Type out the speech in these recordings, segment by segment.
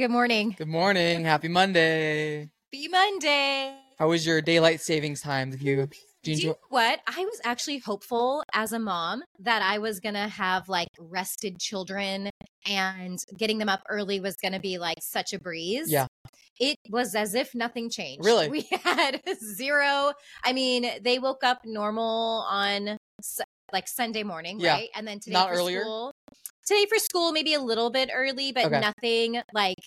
Good morning. Good morning. Happy Monday. Be Monday. How was your daylight savings time? Did you, did you Do you know what? I was actually hopeful as a mom that I was going to have like rested children and getting them up early was going to be like such a breeze. Yeah. It was as if nothing changed. Really? We had zero. I mean, they woke up normal on like Sunday morning, Yeah. right? And then today Not for earlier? school. Today for school, maybe a little bit early, but Okay. nothing like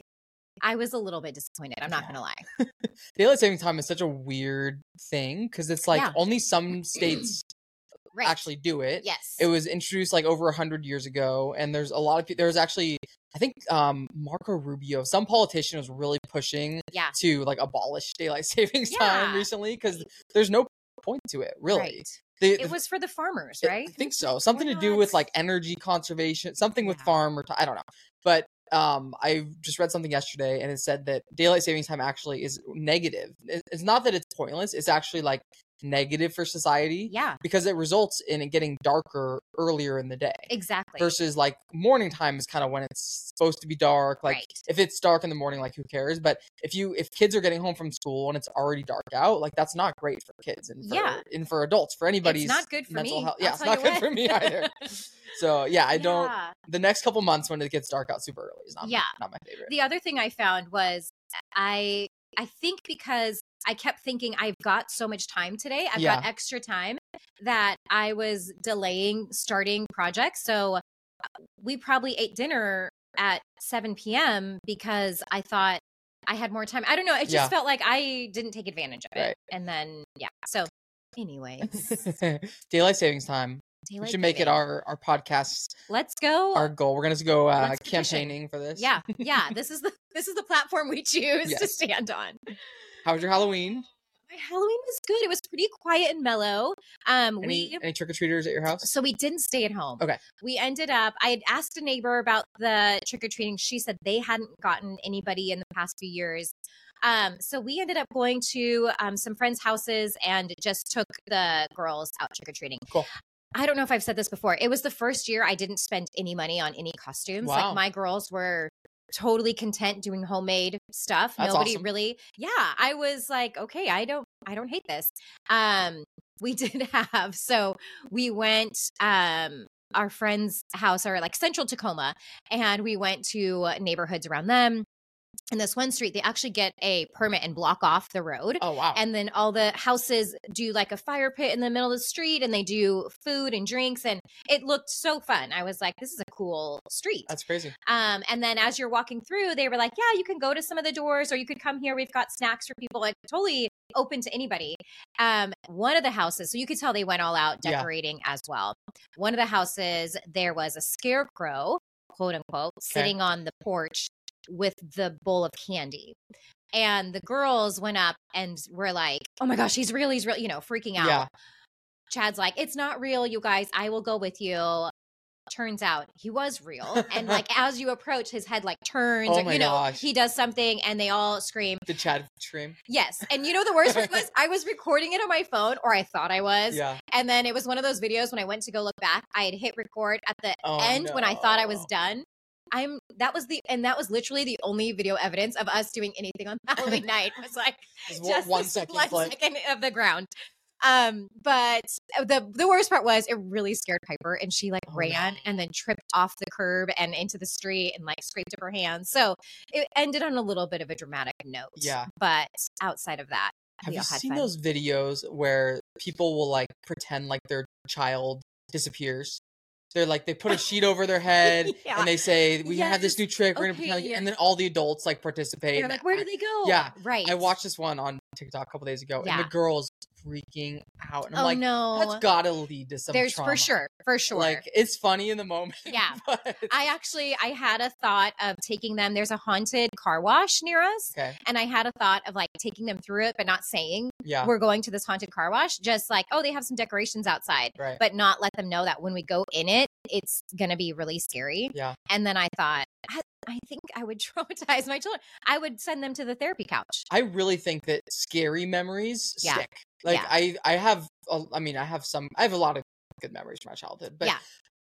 I was a little bit disappointed. I'm not Yeah. going to lie. Daylight saving time is such a weird thing because it's like Yeah. only some states Right. actually do it. yes. It was introduced like over a hundred years ago, and there's a lot of people. There was actually, I think, um, Marco Rubio, some politician was really pushing yeah. to like abolish daylight savings time recently because there's no point to it, really. Right. The- It was for the farmers, I- right? I think so. Something to do with like energy conservation, something with Yeah. farm or t- I don't know. But um, I just read something yesterday and it said that daylight savings time actually is negative. It- It's not that it's pointless. It's actually like negative for society Yeah, because it results in it getting darker earlier in the day. exactly. Versus like morning time is kind of when it's supposed to be dark. Like right. if it's dark in the morning, like who cares? But if you if kids are getting home from school and it's already dark out, like that's not great for kids and for Yeah. and for adults for anybody's it's not good for mental me. health. I'll Yeah, it's not good what. for me either. So yeah, I don't. Yeah. The next couple months when it gets dark out super early is not Yeah. not my favorite. The other thing I found was I I think because I kept thinking I've got so much time today, I've got extra time that I was delaying starting projects. So uh, we probably ate dinner at 7 p.m. because I thought I had more time. I don't know. It just Yeah. felt like I didn't take advantage of it. Right. And then, yeah. So, anyways, Daylight savings time. we should make it our our podcast Let's go. our goal. We're gonna go uh, campaigning for this. yeah, yeah. This is the this is the platform we choose to stand on. How was your Halloween? My Halloween was good. It was pretty quiet and mellow. Um, Any we any trick or treaters at your house? so we didn't stay at home. Okay. We ended up. I had asked a neighbor about the trick or treating. She said they hadn't gotten anybody in the past few years. Um, so we ended up going to um, some friends' houses and just took the girls out trick or treating. Cool. I don't know if I've said this before. It was the first year I didn't spend any money on any costumes. Wow. Like my girls were totally content doing homemade stuff. That's Nobody awesome. really Yeah, I was like, okay, I don't I don't hate this. Um we did have so we went um our friend's house are like central Tacoma and we went to neighborhoods around them. In this one street, they actually get a permit and block off the road. Oh wow. And then all the houses do like a fire pit in the middle of the street and they do food and drinks. And it looked so fun. I was like, this is a cool street. That's crazy. Um, and then as you're walking through, they were like, yeah, you can go to some of the doors or you could come here. We've got snacks for people, like totally open to anybody. Um, one of the houses, so you could tell they went all out Yeah. decorating as well. One of the houses, there was a scarecrow, quote unquote, sitting on the porch with the bowl of candy. And the girls went up and were like, oh my gosh, he's real, he's real, you know, freaking out. Yeah. Chad's like, it's not real, you guys. I will go with you. Turns out he was real. And like as you approach, his head like turns, Oh or you know, gosh. he does something and they all scream. The Chad scream? Yes. And you know the worst part was I was recording it on my phone, or I thought I was. Yeah. And then it was one of those videos when I went to go look back, I had hit record at the Oh, end when I thought I was done. I'm that was the and that was literally the only video evidence of us doing anything on Halloween night. It Was like Just just one second one second of the ground. Um, but the the worst part was it really scared Piper, and she like Oh, ran no. and then tripped off the curb and into the street and like scraped up her hands. So it ended on a little bit of a dramatic note. Yeah. but outside of that, Have you seen fun. those videos where people will like pretend like their child disappears? They're like they put a sheet over their head Yeah. and they say, "We have this new trick." We're gonna pretend, like-" yeah. and then all the adults like participate. They're and like, where do they go? Yeah, right. I watched this one on TikTok a couple days ago, and Yeah. the girls freaking out, and I'm oh like, no, "That's gotta lead to some there's trauma." for sure, for sure. Like it's funny in the moment. Yeah. but- I actually I had a thought of taking them. There's a haunted car wash near us. okay. And I had a thought of like taking them through it, but not saying Yeah. we're going to this haunted car wash. Just like, oh, they have some decorations outside, Right. but not let them know that when we go in it, it's going to be really scary. Yeah. And then I thought, I, I think I would traumatize my children. I would send them to the therapy couch. I really think that scary memories Yeah. stick. Like Yeah. I, I have, a, I mean, I have some, I have a lot of good memories from my childhood, but Yeah.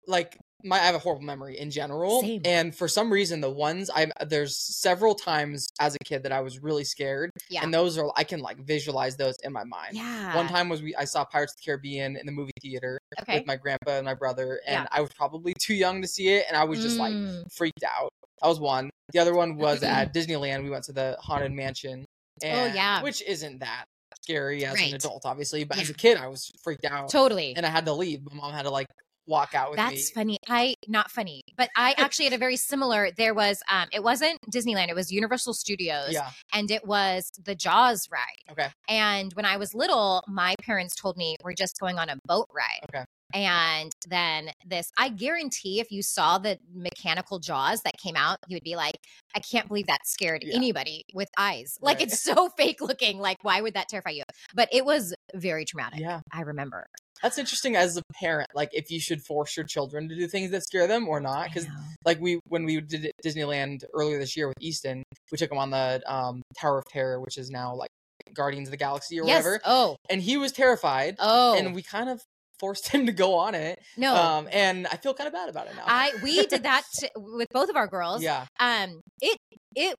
Like my I have a horrible memory in general, Same. and for some reason the ones I there's several times as a kid that I was really scared, Yeah. and those are I can like visualize those in my mind. yeah. One time was we I saw Pirates of the Caribbean in the movie theater Okay. with my grandpa and my brother, and Yeah. I was probably too young to see it, and I was just like Mm. freaked out. That was one. The other one was at Disneyland. We went to the Haunted Mansion. And, Oh, yeah. which isn't that scary as Right. an adult, obviously, but as a kid, I was freaked out, Totally. and I had to leave. My mom had to like walk out with That's me. funny. I not funny, but I actually had a very similar. There was um, it wasn't Disneyland. It was Universal Studios, Yeah. and it was the Jaws ride. Okay. And when I was little, my parents told me we're just going on a boat ride. Okay. And then this, I guarantee if you saw the mechanical jaws that came out, you would be like, I can't believe that scared Yeah. anybody with eyes. Like Right. it's so fake looking. Like, why would that terrify you? But it was very traumatic. Yeah. I remember. That's interesting as a parent, like if you should force your children to do things that scare them or not. Because like we when we did it- Disneyland earlier this year with Easton, we took him on the um, Tower of Terror, which is now like Guardians of the Galaxy or yes. whatever, Oh. and he was terrified, Oh. and we kind of forced him to go on it. no. Um, and I feel kind of bad about it now. I we did that to, with both of our girls. yeah, Um, it it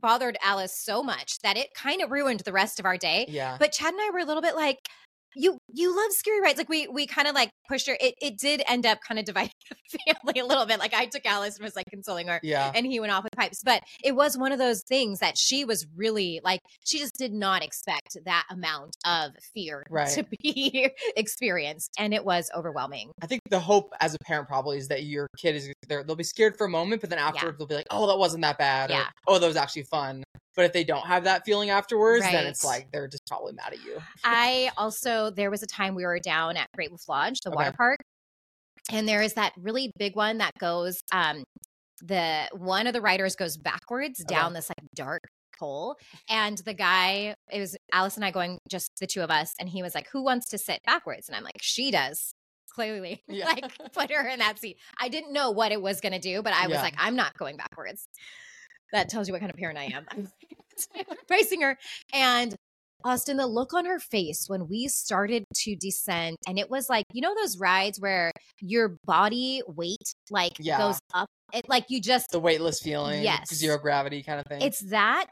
bothered Alice so much that it kind of ruined the rest of our day. yeah, But Chad and I were a little bit like, you you love scary rides. Like we we kind of like pushed her. It it did end up kind of dividing the family a little bit. Like I took Alice and was like consoling her. yeah. And he went off with pipes. But it was one of those things that she was really like, she just did not expect that amount of fear Right. to be experienced. And it was overwhelming. I think the hope as a parent probably is that your kid is they're- they'll be scared for a moment, but then afterwards they'll be like, "Oh, that wasn't that bad," or Yeah. "Oh, that was actually fun." But if they don't have that feeling afterwards, then it's like they're just probably mad at you. I also there was a time we were down at Great Wolf Lodge, the water park, and there is that really big one that goes. Um, the one of the riders goes backwards Okay. down this like dark hole, and the guy it was Alice and I going just the two of us, and he was like, "Who wants to sit backwards?" And I'm like, "She does." Clearly, Yeah. like put her in that seat. I didn't know what it was going to do, but I was Yeah. like, I'm not going backwards. That tells you what kind of parent I am. I'm racing her, and Austin, the look on her face when we started to descend, and it was like, you know, those rides where your body weight like Yeah. goes up. It like you just, The weightless feeling, Yes. zero gravity kind of thing. it's that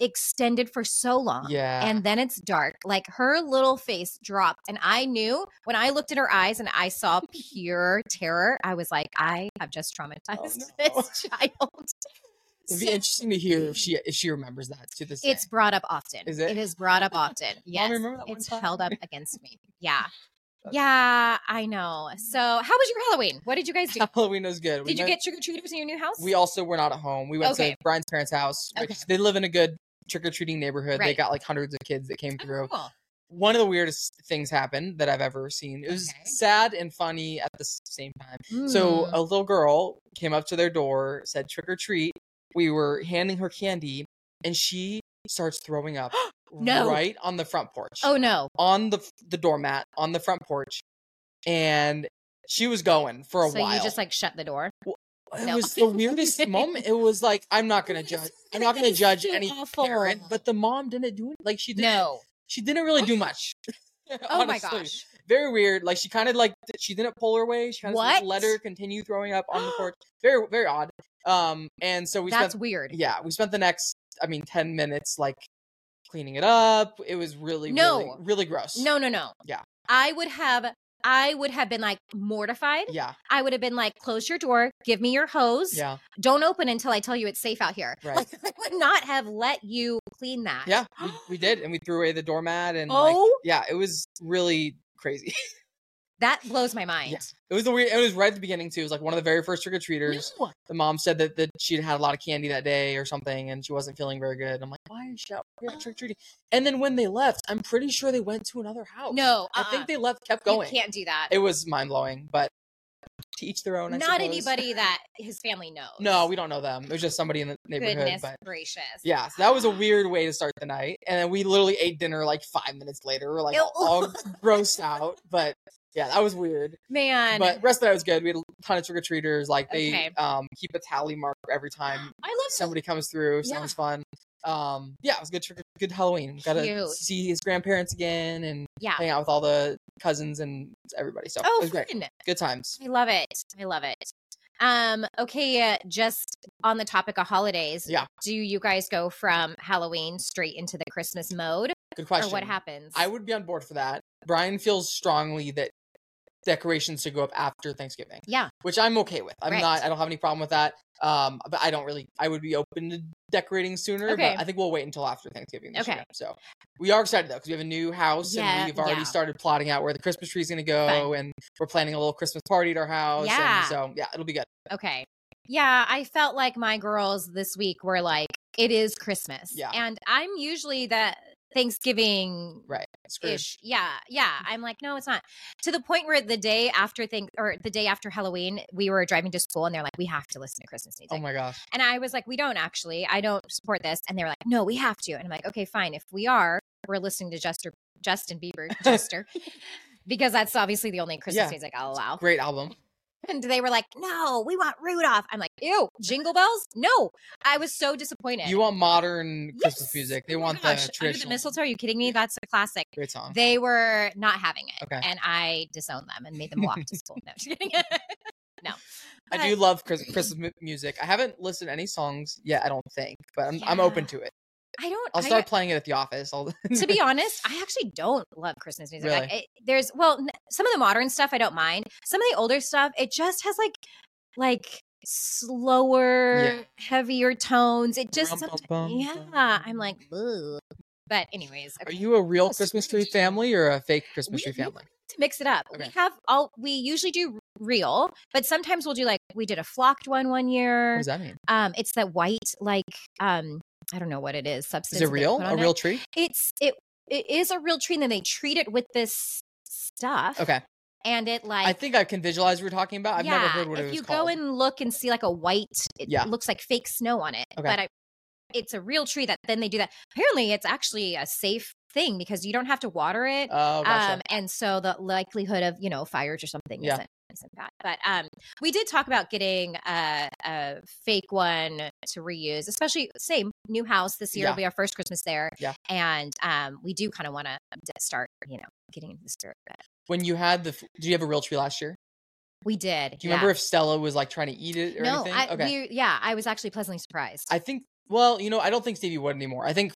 extended for so long. yeah, And then it's dark. Like her little face dropped. And I knew when I looked at her eyes and I saw pure terror, I was like, I have just oh, traumatized Oh, no. this child. It'd be interesting to hear if she if she remembers that to this day. It's day. brought up often. Is it? It is brought up often. Yes. remember that it's time? held up against me. Yeah. That's- Yeah, I know. So, how was your Halloween? What did you guys do? Halloween was good. We Did you went- get trick or treaters in your new house? We also were not at home. We went Okay. to Brian's parents' house, which Okay. they live in a good trick or treating neighborhood. They got like hundreds of kids that came Oh, through. cool. One of the weirdest things happened that I've ever seen. It was Okay. sad and funny at the same time. So Mm. a little girl came up to their door, said trick or treat. We were handing her candy, and she starts throwing up No. right on the front porch. oh no. on the the doormat on the front porch, and she was going for a so while. you just like shut the door. it no. was the weirdest moment. It was like I'm not gonna judge. I'm not gonna judge any awful. parent, but the mom didn't do it. Like she didn't. No. she didn't really do much. Oh my gosh. Very weird. Like she kind of like she didn't pull her away. She kind of let her continue throwing up on the porch. Very very odd. Um, and so we That's spent weird. yeah we spent the next I mean ten minutes like cleaning it up. It was really No. really, really gross. No, no, no. Yeah. I would have I would have been like mortified. Yeah. I would have been like, close your door, give me your hose. Yeah. Don't open until I tell you it's safe out here. Right. Like I would not have let you clean that. Yeah, we, we did, and we threw away the doormat, and like, Oh. yeah, it was really crazy. That blows my mind. Yeah. It was the weird. It was right at the beginning too. It was like one of the very first trick or treaters. No. The mom said that, that she'd had a lot of candy that day or something, and she wasn't feeling very good. I'm like, why is she out here trick or treating? And then when they left, I'm pretty sure they went to another house. No, I uh-uh. think they left, kept going. You can't do that. It was mind blowing, but to each their own. I Not suppose. anybody that his family knows. No, we don't know them. It was just somebody in the neighborhood. Goodness but gracious. yeah, so that was a weird way to start the night. And then we literally ate dinner like five minutes later. We're like Ew. all, all grossed out. But yeah, that was weird. Man. But rest of that was good. We had a ton of trick or treaters. Like they Okay. um keep a tally mark every time I love somebody comes through. Yeah. Sounds fun. Um yeah, it was good trick good Halloween. Got to see his grandparents again and Yeah. hang out with all the cousins and everybody. So Oh, it was great. fun. Good times. I love it. I love it. Um, okay, uh, just on the topic of holidays, Yeah. do you guys go from Halloween straight into the Christmas mode? Good question. Or what happens? I would be on board for that. Brian feels strongly that decorations to go up after Thanksgiving, Yeah. which I'm okay with. I'm Right. not. I don't have any problem with that. Um, but I don't really. I would be open to decorating sooner. Okay. But I think we'll wait until after Thanksgiving. This Okay. Year. So we are excited though because we have a new house Yeah, and we've already yeah. started plotting out where the Christmas tree is going to go, Fun. and we're planning a little Christmas party at our house. Yeah. And so yeah, it'll be good. Okay. Yeah, I felt like my girls this week were like, it is Christmas. Yeah. And I'm usually the Thanksgiving Right. Ish. Yeah. Yeah. Mm. I'm like, no, it's not. To the point where the day after think or the day after Halloween, we were driving to school and they're like, we have to listen to Christmas oh music. Oh my gosh. And I was like, we don't actually. I don't support this. And they were like, no, we have to. And I'm like, okay, fine. If we are, we're listening to Jester, Justin Bieber, Jester, because that's obviously the only Christmas Yeah. music I'll allow. Great album. And they were like, no, we want Rudolph. I'm like, ew, jingle bells? No. I was so disappointed. You want modern Christmas Yes. music. They Oh want gosh, the Under the mistletoe? Are you kidding me? That's a classic. Great song. They were not having it. Okay. And I disowned them and made them walk to school. No, just kidding. no. I do love Christmas music. I haven't listened to any songs yet, I don't think, but I'm, I'm open to it. I don't. I'll I- start playing it at the office. I'll, to be honest, I actually don't love Christmas music. Really? it, there's well, n- some of the modern stuff I don't mind. Some of the older stuff, it just has like, like slower, heavier tones. It just, bum, bum, yeah. bum, I'm like, but anyways, Are you a real Christmas tree family or a fake Christmas We- tree family? to mix it up. We have all. We usually do real, but sometimes we'll do like we did a flocked one one What year. does that mean? Um, it's that white like um. I don't know what it is. Substance. Is it real? A on it. real tree? It's it. It is a real tree, and then they treat it with this stuff. Okay. and it like I think I can visualize what you're talking about. I've never heard what if it was you called. go and look and see like a white, it Yeah. looks like fake snow on it. Okay. But I, it's a real tree that then they do that. Apparently, it's actually a safe thing because you don't have to water it. Oh, gotcha. um, and so the likelihood of you know fires or something Yeah. isn't isn't bad. But um, we did talk about getting a, a fake one to reuse, especially same new house this year Yeah. will be our first Christmas there. Yeah. and um, we do kind of want to start, you know, getting into the spirit of it. when you had the, did you have a real tree last year? We did. Do you remember if Stella was like trying to eat it or no, anything? I, okay. we, yeah, I was actually pleasantly surprised. I think, well, you know, I don't think Stevie would anymore. I think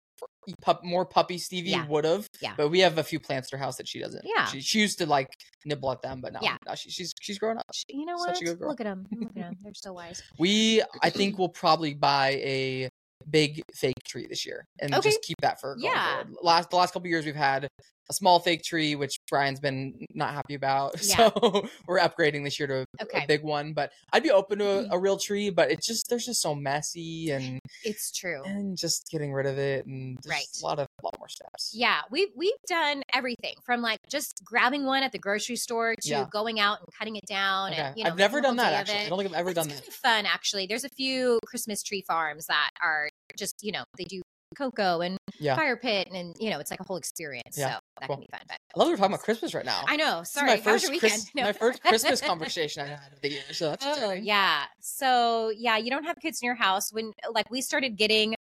pup, more puppy Stevie Yeah. would have. Yeah. But we have a few plants in her house that she doesn't. Yeah. She, she used to like nibble at them, but now, Yeah. now she, she's she's grown up. you know such what? a good girl. Look at them. Look at them. They're so wise. We, I think, we'll probably buy a big fake tree this year and Okay. just keep that for going Yeah. forward. Last the last couple years, we've had a small fake tree, which Brian's been not happy about. Yeah. So we're upgrading this year to a, Okay. Mm-hmm. a big one. But I'd be open to a, a real tree, but it's just there's just so messy and It's true. and just getting rid of it and Right. a lot of lot more steps. Yeah, we've we've done everything from like just grabbing one at the grocery store to Yeah. going out and cutting it down. Okay. And, you know, I've never done that actually. I don't think I've ever It's done that. fun actually. There's a few Christmas tree farms that are just you know they do cocoa and Yeah. fire pit and you know it's like a whole experience. Yeah, So that cool. can be fun. But I love that we're talking about Christmas right now. I know. Sorry, my first weekend? Chris- No. my first Christmas conversation I had of the year. So that's Oh, yeah. So yeah, you don't have kids in your house when like we started getting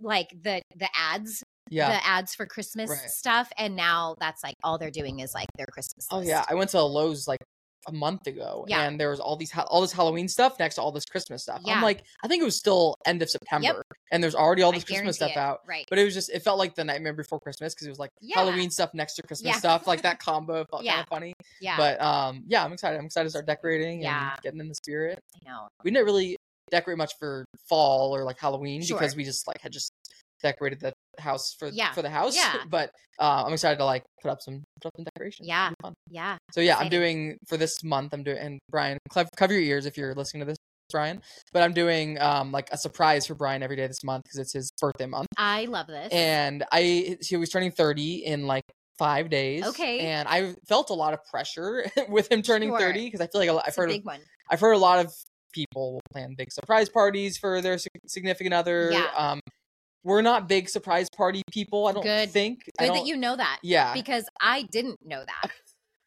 like the the ads, Yeah. the ads for Christmas Right. stuff, and now that's like all they're doing is like their Christmas. Oh yeah, I went to a Lowe's like a month ago, Yeah. and there was all these all this Halloween stuff next to all this Christmas stuff. Yeah. I'm like, I think it was still end of September, and there's already all I this Christmas stuff it. out. Right. But it was just it felt like the Nightmare Before Christmas because it was like Yeah. Halloween stuff next to Christmas stuff, like that combo felt kind of funny. yeah. But um, yeah, I'm excited. I'm excited to start decorating Yeah. and getting in the spirit. I know. We didn't really decorate much for fall or like Halloween Sure. because we just like had just decorated the house for Yeah. for the house. Yeah. But uh, I'm excited to like put up some put up some decorations. Yeah. It'll be fun. Yeah. So yeah, I'm doing for this month. I'm doing and Brian, cover your ears if you're listening to this, Brian. But I'm doing um like a surprise for Brian every day this month because it's his birthday month, I love this. and I he was turning 30 in like five days. Okay. and I felt a lot of pressure with him turning Sure. 30 because I feel like a I've it's a heard of, one. I've heard a lot of people plan big surprise parties for their significant other. Yeah. Um, we're not big surprise party people. I don't Good. think. I Good don't, that you know that Yeah. because I didn't know that,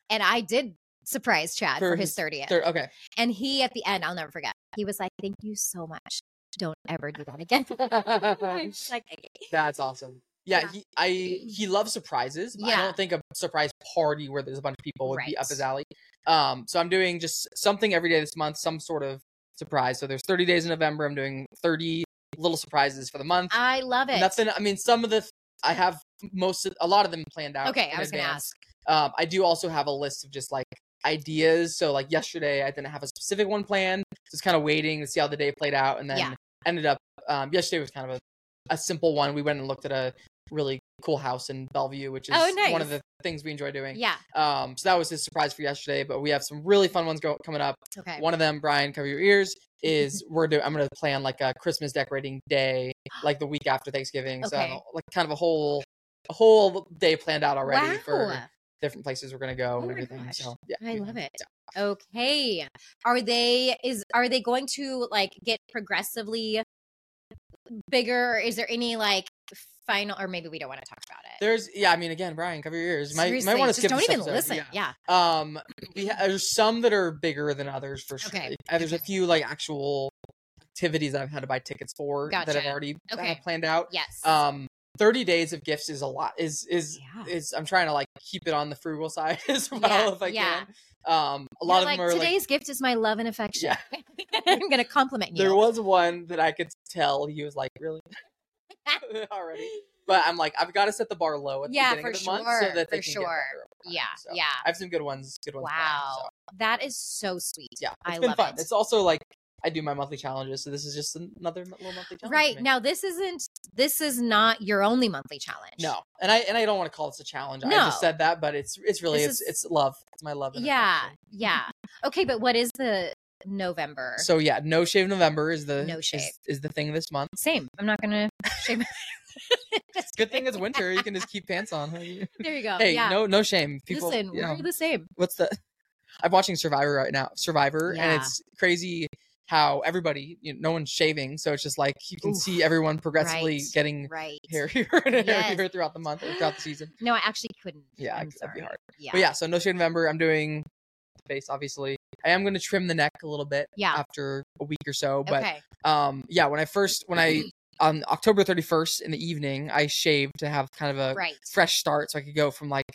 and I did surprise Chad for, For his his thirtieth, Thir- okay. and he at the end, I'll never forget. He was like, "Thank you so much. Don't ever do that again." Like, "Okay." That's awesome. Yeah, Yeah. he I he loves surprises. but I don't think a surprise party where there's a bunch of people would be up his alley. Um, so I'm doing just something every day this month, some sort of surprise. So there's 30 days in November. I'm doing 30 little surprises for the month. I love it. Nothing. I mean, some of the I have most of, a lot of them planned out. Okay, I was gonna ask. Um, I do also have a list of just like ideas. So like yesterday, I didn't have a specific one planned. Just kind of waiting to see how the day played out, and then Yeah. ended up. Um, yesterday was kind of a, a simple one. We went and looked at a really cool house in Bellevue, which is Oh, one of the things we enjoy doing. Yeah. Um, so that was his surprise for yesterday. But we have some really fun ones go- coming up. Okay. One of them, Brian, cover your ears. Is we're doing. I'm gonna plan like a Christmas decorating day, like the week after Thanksgiving. So Okay. like kind of a whole, a whole day planned out already wow. for different places we're gonna go Oh and everything. gosh. So yeah, I love it. yeah. Okay. Are they is are they going to like get progressively bigger? Is there any like final or maybe we don't want to talk about it? There's yeah. I mean, again, Brian, cover your ears. You might, Seriously, might want to skip. don't even episode, listen. Yeah. Yeah. Um, we ha- there's some that are bigger than others for sure. Okay. Uh, there's a few like actual activities that I've had to buy tickets for that I've Gotcha. already Okay. planned out. Yes. Um, 30 days of gifts is a lot. Is is Yeah. is I'm trying to like keep it on the frugal side as well Yeah, if I yeah. can. Um, a You're lot of like them are like today's gift is my love and affection. Yeah. I'm gonna compliment you. there was one that I could tell he was like really already. But I'm like, I've got to set the bar low at the Yeah, beginning for of the month so that they can sure. get better yeah, So yeah. I have some good ones. Good ones. planned, Wow. so, That is so sweet. yeah, it's I been love fun. it. It's also like I do my monthly challenges, so this is just another little monthly challenge. Right. Now this isn't this is not your only monthly challenge. No, and I and I don't want to call this a challenge. I just said that, but it's it's really This it's is- it's love. It's my love. and Yeah. Yeah. Okay, but what is the November? So yeah, no shave November is the No shave. is, the thing this month. Same. I'm not gonna shave. Good thing it's winter. You can just keep pants on. There you go. yeah. no no shame. People, Listen, you know, we're the same. what's the? I'm watching Survivor right now. Survivor, Yeah. and it's crazy how everybody, you know, no one's shaving, so it's just like you can see everyone progressively Right. getting Right. hairier and Yes. hairier throughout the month or throughout the season. No, I actually couldn't. Yeah, I'm that'd sorry. be hard. Yeah. But yeah, so no shave November. I'm doing the face, obviously. I am going to trim the neck a little bit Yeah. after a week or so. But okay. um, yeah, when I first when I on October 31st in the evening, I shaved to have kind of a Right. fresh start, so I could go from like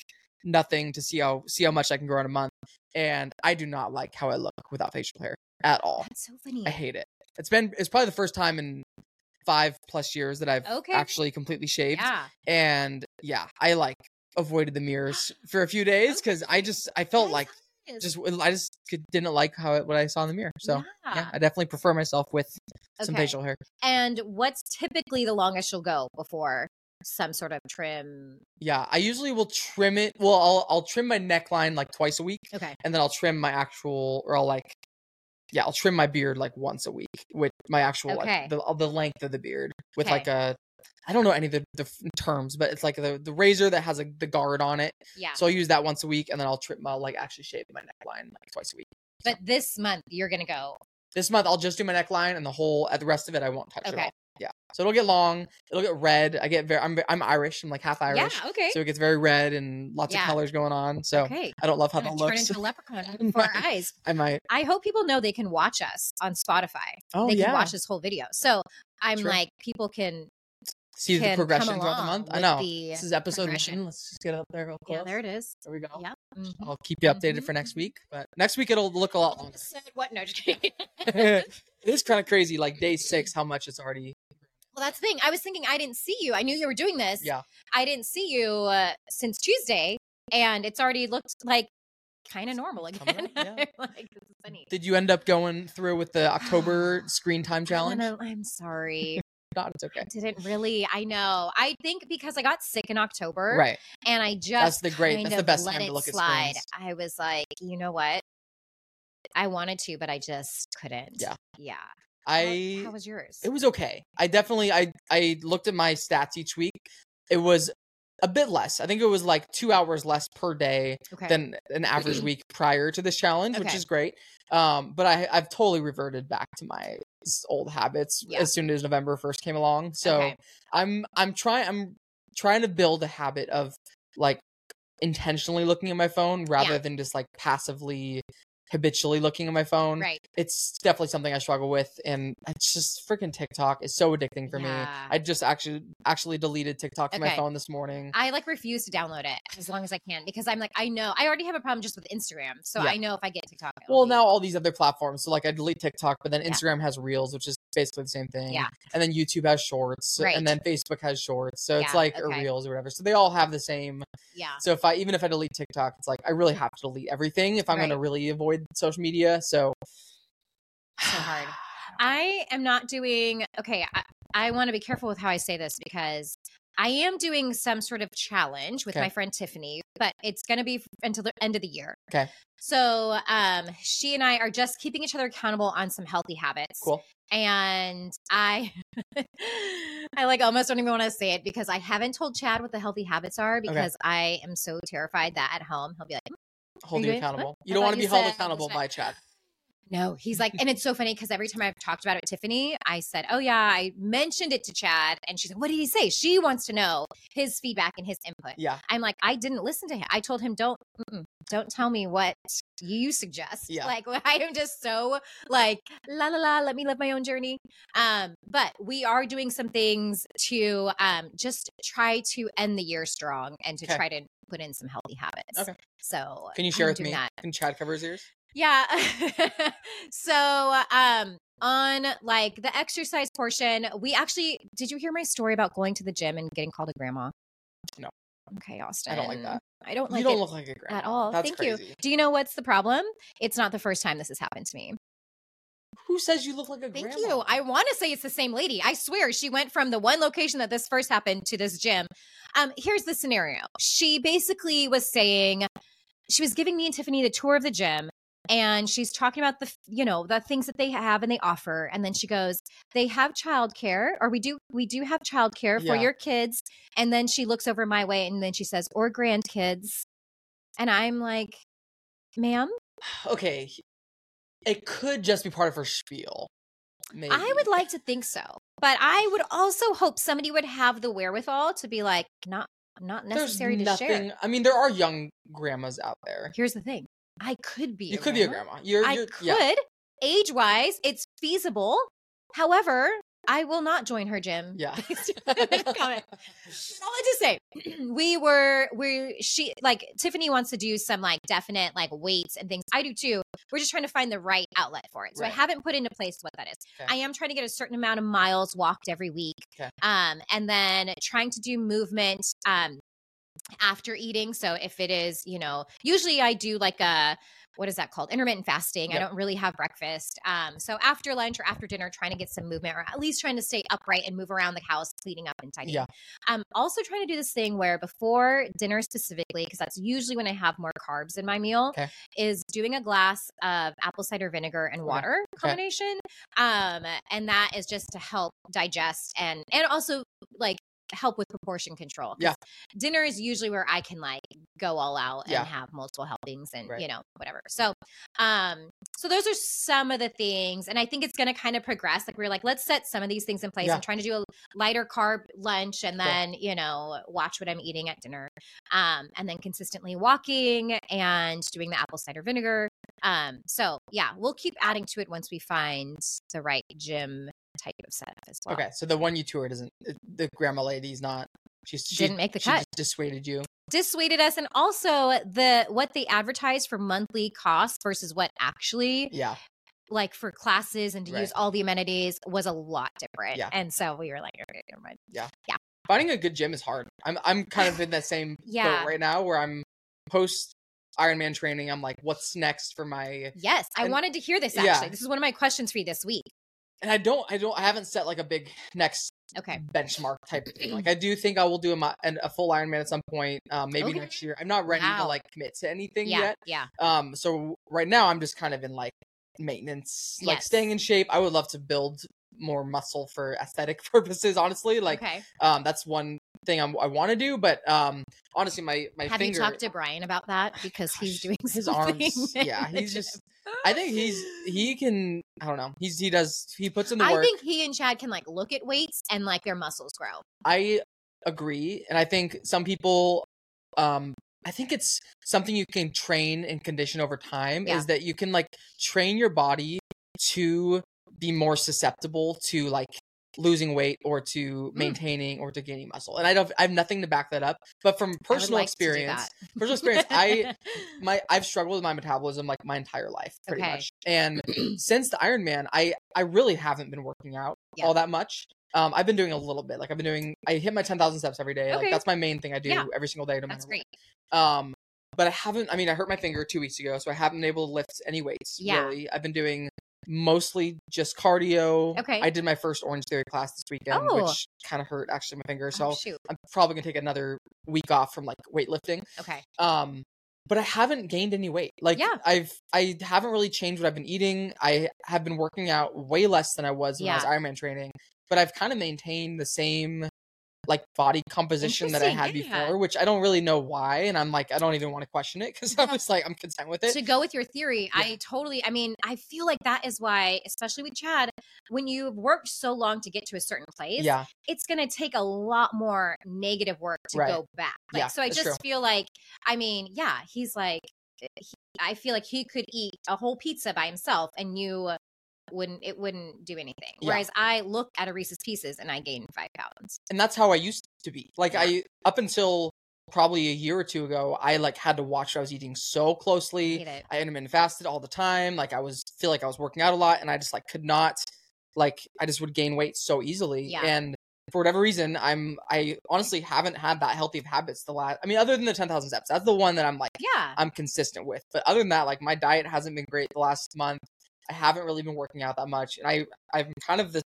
nothing to see how see how much I can grow in a month. And I do not like how I look without facial hair at all. That's so funny. I hate it. It's been it's probably the first time in five plus years that I've Okay. actually completely shaved Yeah. and yeah i like avoided the mirrors for a few days because i just i felt like just i just didn't like how it, what i saw in the mirror so yeah, Yeah. i definitely prefer myself with some facial hair And what's typically the longest you'll go before some sort of trim? yeah i usually will trim it well i'll, I'll trim my neckline like twice a week Okay. and then i'll trim my actual or i'll like yeah i'll trim my beard like once a week with my actual Okay. like the, the length of the beard with Okay. like a I don't know any of the, the terms, but it's like the, the razor that has a, the guard on it. Yeah. So I'll use that once a week, and then I'll trim. I'll like actually shave my neckline like twice a week. but this month you're gonna go. This month I'll just do my neckline, and the whole at the rest of it I won't touch at Okay. all. Yeah. So it'll get long. It'll get red. I get very. I'm I'm Irish. I'm like half Irish. Yeah. Okay. So it gets very red and lots Yeah. of colors going on. So okay. I don't love how that turn into a leprechaun before our eyes. I might. I hope people know they can watch us on Spotify. Oh they yeah. can watch this whole video. So I'm True. like, people can. See the progression throughout the month. I know. This is episode one. Let's just get up there real close. Yeah, there it is. There we go. Yeah. mhm. I'll keep you updated for next Mhm. week. But next week it'll look a lot longer. sudden- What? No, just kidding. it is kind of crazy. Like day six, how much it's already. Well, that's the thing. I was thinking I didn't see you. I knew you were doing this. Yeah. I didn't see you uh, since Tuesday, and it's already looked like kind of normal again. up, yeah. like this is funny. Did you end up going through with the October screen time challenge? Eleanor, I'm sorry. God, it's okay. I didn't really. I know. I think because I got sick in October, Right. and I just That's the great- that's the best time to look at slide. screens. I was like, you know what? I wanted to, but I just couldn't. Yeah. Yeah. I how was yours? it was okay. I definitely I I looked at my stats each week. It was a bit less. I think it was like two hours less per day okay. than an average week prior to this challenge, which is great. Um, but I I've totally reverted back to my old habits Yeah. as soon as November first came along. So Okay. I'm I'm trying I'm trying to build a habit of like intentionally looking at my phone rather Yeah. than just like passively habitually looking at my phone. Right. It's definitely something I struggle with, and it's just freaking TikTok is so addicting for me. I just actually actually deleted TikTok from my phone this morning. I like refuse to download it as long as I can because I'm like I know I already have a problem just with Instagram, so Yeah. I know if I get TikTok. well, be- now all these other platforms. So like I delete TikTok, but then Yeah. Instagram has Reels, which is basically the same thing. Yeah. And then YouTube has Shorts, Right. and then Facebook has Shorts. So it's Yeah, like or okay. Reels or whatever. So they all have the same. yeah, So if I even if I delete TikTok, it's like I really have to delete everything if I'm going to really avoid social media. So so hard. I am not doing okay. I, I want to be careful with how I say this because I am doing some sort of challenge with Okay. my friend Tiffany, but it's going to be until the end of the year. Okay. So, um, she and I are just keeping each other accountable on some healthy habits. Cool. And I, I like almost don't even want to say it because I haven't told Chad what the healthy habits are because I am so terrified that at home he'll be like, Hold you you accountable. what? You don't want to be held accountable by Chad. No, he's like, and it's so funny because every time I've talked about it with Tiffany, I said, Oh, yeah, I mentioned it to Chad. And she's like, What did he say? She wants to know his feedback and his input. Yeah. I'm like, I didn't listen to him. I told him, Don't, don't tell me what you suggest. Yeah. Like, I am just so like, la la la, let me live my own journey. Um, but we are doing some things to um just try to end the year strong and to Okay. try to put in some healthy habits. Okay. So Can you share I'm with me? that. Can Chad cover his ears? Yeah. so, um, on like the exercise portion, we actually did you hear my story about going to the gym and getting called a grandma? No. Okay, Austin. I don't like that. I don't like you don't look like a grandma at all. That's Thank crazy. you. Do you know what's the problem? It's not the first time this has happened to me. Who says you look like a grandma? Thank grandma? you. I want to say it's the same lady. I swear she went from the one location that this first happened to this gym. Um, here's the scenario. She basically was saying she was giving me and Tiffany the tour of the gym and she's talking about the you know the things that they have and they offer and then she goes they have childcare or we do we do have childcare for Yeah. your kids and then she looks over my way and then she says or grandkids and i'm like ma'am okay. It could just be part of her spiel. Maybe. I would like to think so, but I would also hope somebody would have the wherewithal to be like, not not There's necessary to nothing. share. I mean, there are young grandmas out there. Here's the thing: I could be. You could be a grandma. You're, I you're could, yeah. age wise, it's feasible. However, I will not join her gym. Yeah. Comment. All I just say, we were we she like Tiffany wants to do some like definite like weights and things. I do too. We're just trying to find the right outlet for it. So I haven't put into place what that is. Okay. I am trying to get a certain amount of miles walked every week. Okay. Um, and then trying to do movement um after eating. So if it is, you know, usually I do like a what is that called? Intermittent fasting. I don't really have breakfast. Um, so after lunch or after dinner, trying to get some movement or at least trying to stay upright and move around the house, cleaning up and tidying. Yeah. I'm also trying to do this thing where before dinner specifically, because that's usually when I have more carbs in my meal, Okay. is doing a glass of apple cider vinegar and Okay. water combination. Um, and that is just to help digest and and also like help with proportion control. Yeah. Dinner is usually where I can like go all out Yeah. and have multiple helpings and Right. you know, whatever. So um so those are some of the things. And I think it's gonna kind of progress. Like we're like, let's set some of these things in place. Yeah. I'm trying to do a lighter carb lunch and then, you know, watch what I'm eating at dinner. Um, and then consistently walking and doing the apple cider vinegar. Um, so yeah, we'll keep adding to it once we find the right gym type of setup as well. Okay, so the one you toured isn't uh, the grandma lady's not. She's she Didn't make the she cut. just dissuaded you. Dissuaded us and also the what they advertise for monthly costs versus what actually Yeah, like for classes and to Right. use all the amenities was a lot different. Yeah. And so we were like, okay, never mind. Yeah. Yeah. Finding a good gym is hard. I'm I'm kind of in that same Yeah. boat right now where I'm post Ironman training. I'm like, what's next for my? Yes, I wanted to hear this yeah. actually. This is one of my questions for you this week. And I don't I don't I haven't set like a big next Okay. benchmark type of thing. Like I do think I will do a, a full Ironman at some point, um, maybe Okay. next year. I'm not ready to like commit to anything Yeah. yet. Yeah. Um, so right now I'm just kind of in like maintenance, like Yes. staying in shape. I would love to build more muscle for aesthetic purposes. Honestly, like okay. um, that's one thing I'm, I want to do. But um, honestly, my my Have finger, you talked to Brian about that? Because he's doing his something arms. Yeah, he's just. I think he's he can. I don't know. He's he does he puts in the I work. think he and Chad can like look at weights and like their muscles grow. I agree, and I think some people um I think it's something you can train and condition over time Yeah. is that you can like train your body to be more susceptible to like losing weight or to Mm. maintaining or to gaining muscle. And I don't I have nothing to back that up, but from personal like experience, personal experience, I my I've struggled with my metabolism like my entire life pretty Okay. much. And since the Ironman, I I really haven't been working out Yeah. all that much. Um, I've been doing a little bit. Like I've been doing, I hit my ten thousand steps every day. Okay. Like that's my main thing I do Yeah. every single day, no That's great. what. Um, but I haven't. I mean, I hurt my finger two weeks ago, so I haven't been able to lift any weights. Yeah. Really, I've been doing mostly just cardio. Okay. I did my first Orange Theory class this weekend, Oh. which kind of hurt actually my finger. Oh, So shoot. I'm probably gonna take another week off from like weightlifting. Okay. Um, but I haven't gained any weight. Like Yeah. I've I haven't really changed what I've been eating. I have been working out way less than I was when I was Yeah. Ironman training, but I've kind of maintained the same like body composition that I had yeah. before, which I don't really know why. And I'm like, I don't even want to question it because I'm just like, I'm content with it. to go with your theory, Yeah. I totally, I mean, I feel like that is why, especially with Chad, when you've worked so long to get to a certain place, yeah, it's going to take a lot more negative work to Right. go back. Like, Yeah, so I just true. feel like, I mean, yeah, he's like, eh, he, I feel like he could eat a whole pizza by himself and you wouldn't, it wouldn't do anything. Yeah. Whereas I look at a Reese's Pieces and I gain five pounds. and that's how I used to be. Like Yeah. I up until probably a year or two ago, I like had to watch what I was eating so closely. it. I intermittent fasted all the time. Like I was feel like I was working out a lot, and I just like could not like I just would gain weight so easily. Yeah. And for whatever reason, I'm I honestly haven't had that healthy of habits the last. I mean, other than the ten thousand steps, that's the one that I'm like Yeah. I'm consistent with. But other than that, like my diet hasn't been great the last month. I haven't really been working out that much, and I I'm kind of the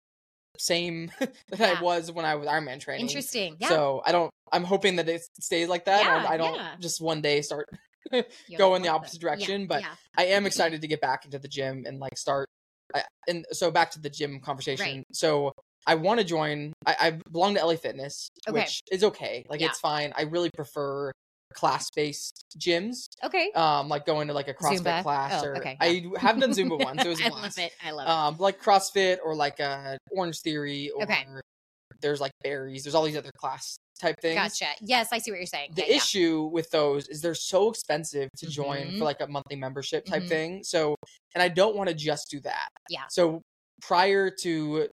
same that Yeah. I was when I was Ironman training. Interesting. Yeah. So I don't. I'm hoping that it stays like that. Yeah, I don't yeah. just one day start go in the opposite direction, but. I am excited to get back into the gym and like start. I, and so back to the gym conversation. Right. So I want to join. I, I belong to LA Fitness, Okay. which is okay. Like it's fine. I really prefer class based gyms. Okay. Um, like going to like a CrossFit Zumba? class Oh, or okay, I have done Zumba once. It was a I blast. love it. I love Um, like CrossFit or like a Orange Theory or Okay. there's like Barry's. There's all these other class type it. things. Gotcha. Yes, I see what you're saying. The Yeah, yeah. issue with those is they're so expensive to join Mhm. for like a monthly membership type Mhm. thing. So, and I don't want to just do that. Yeah. So prior to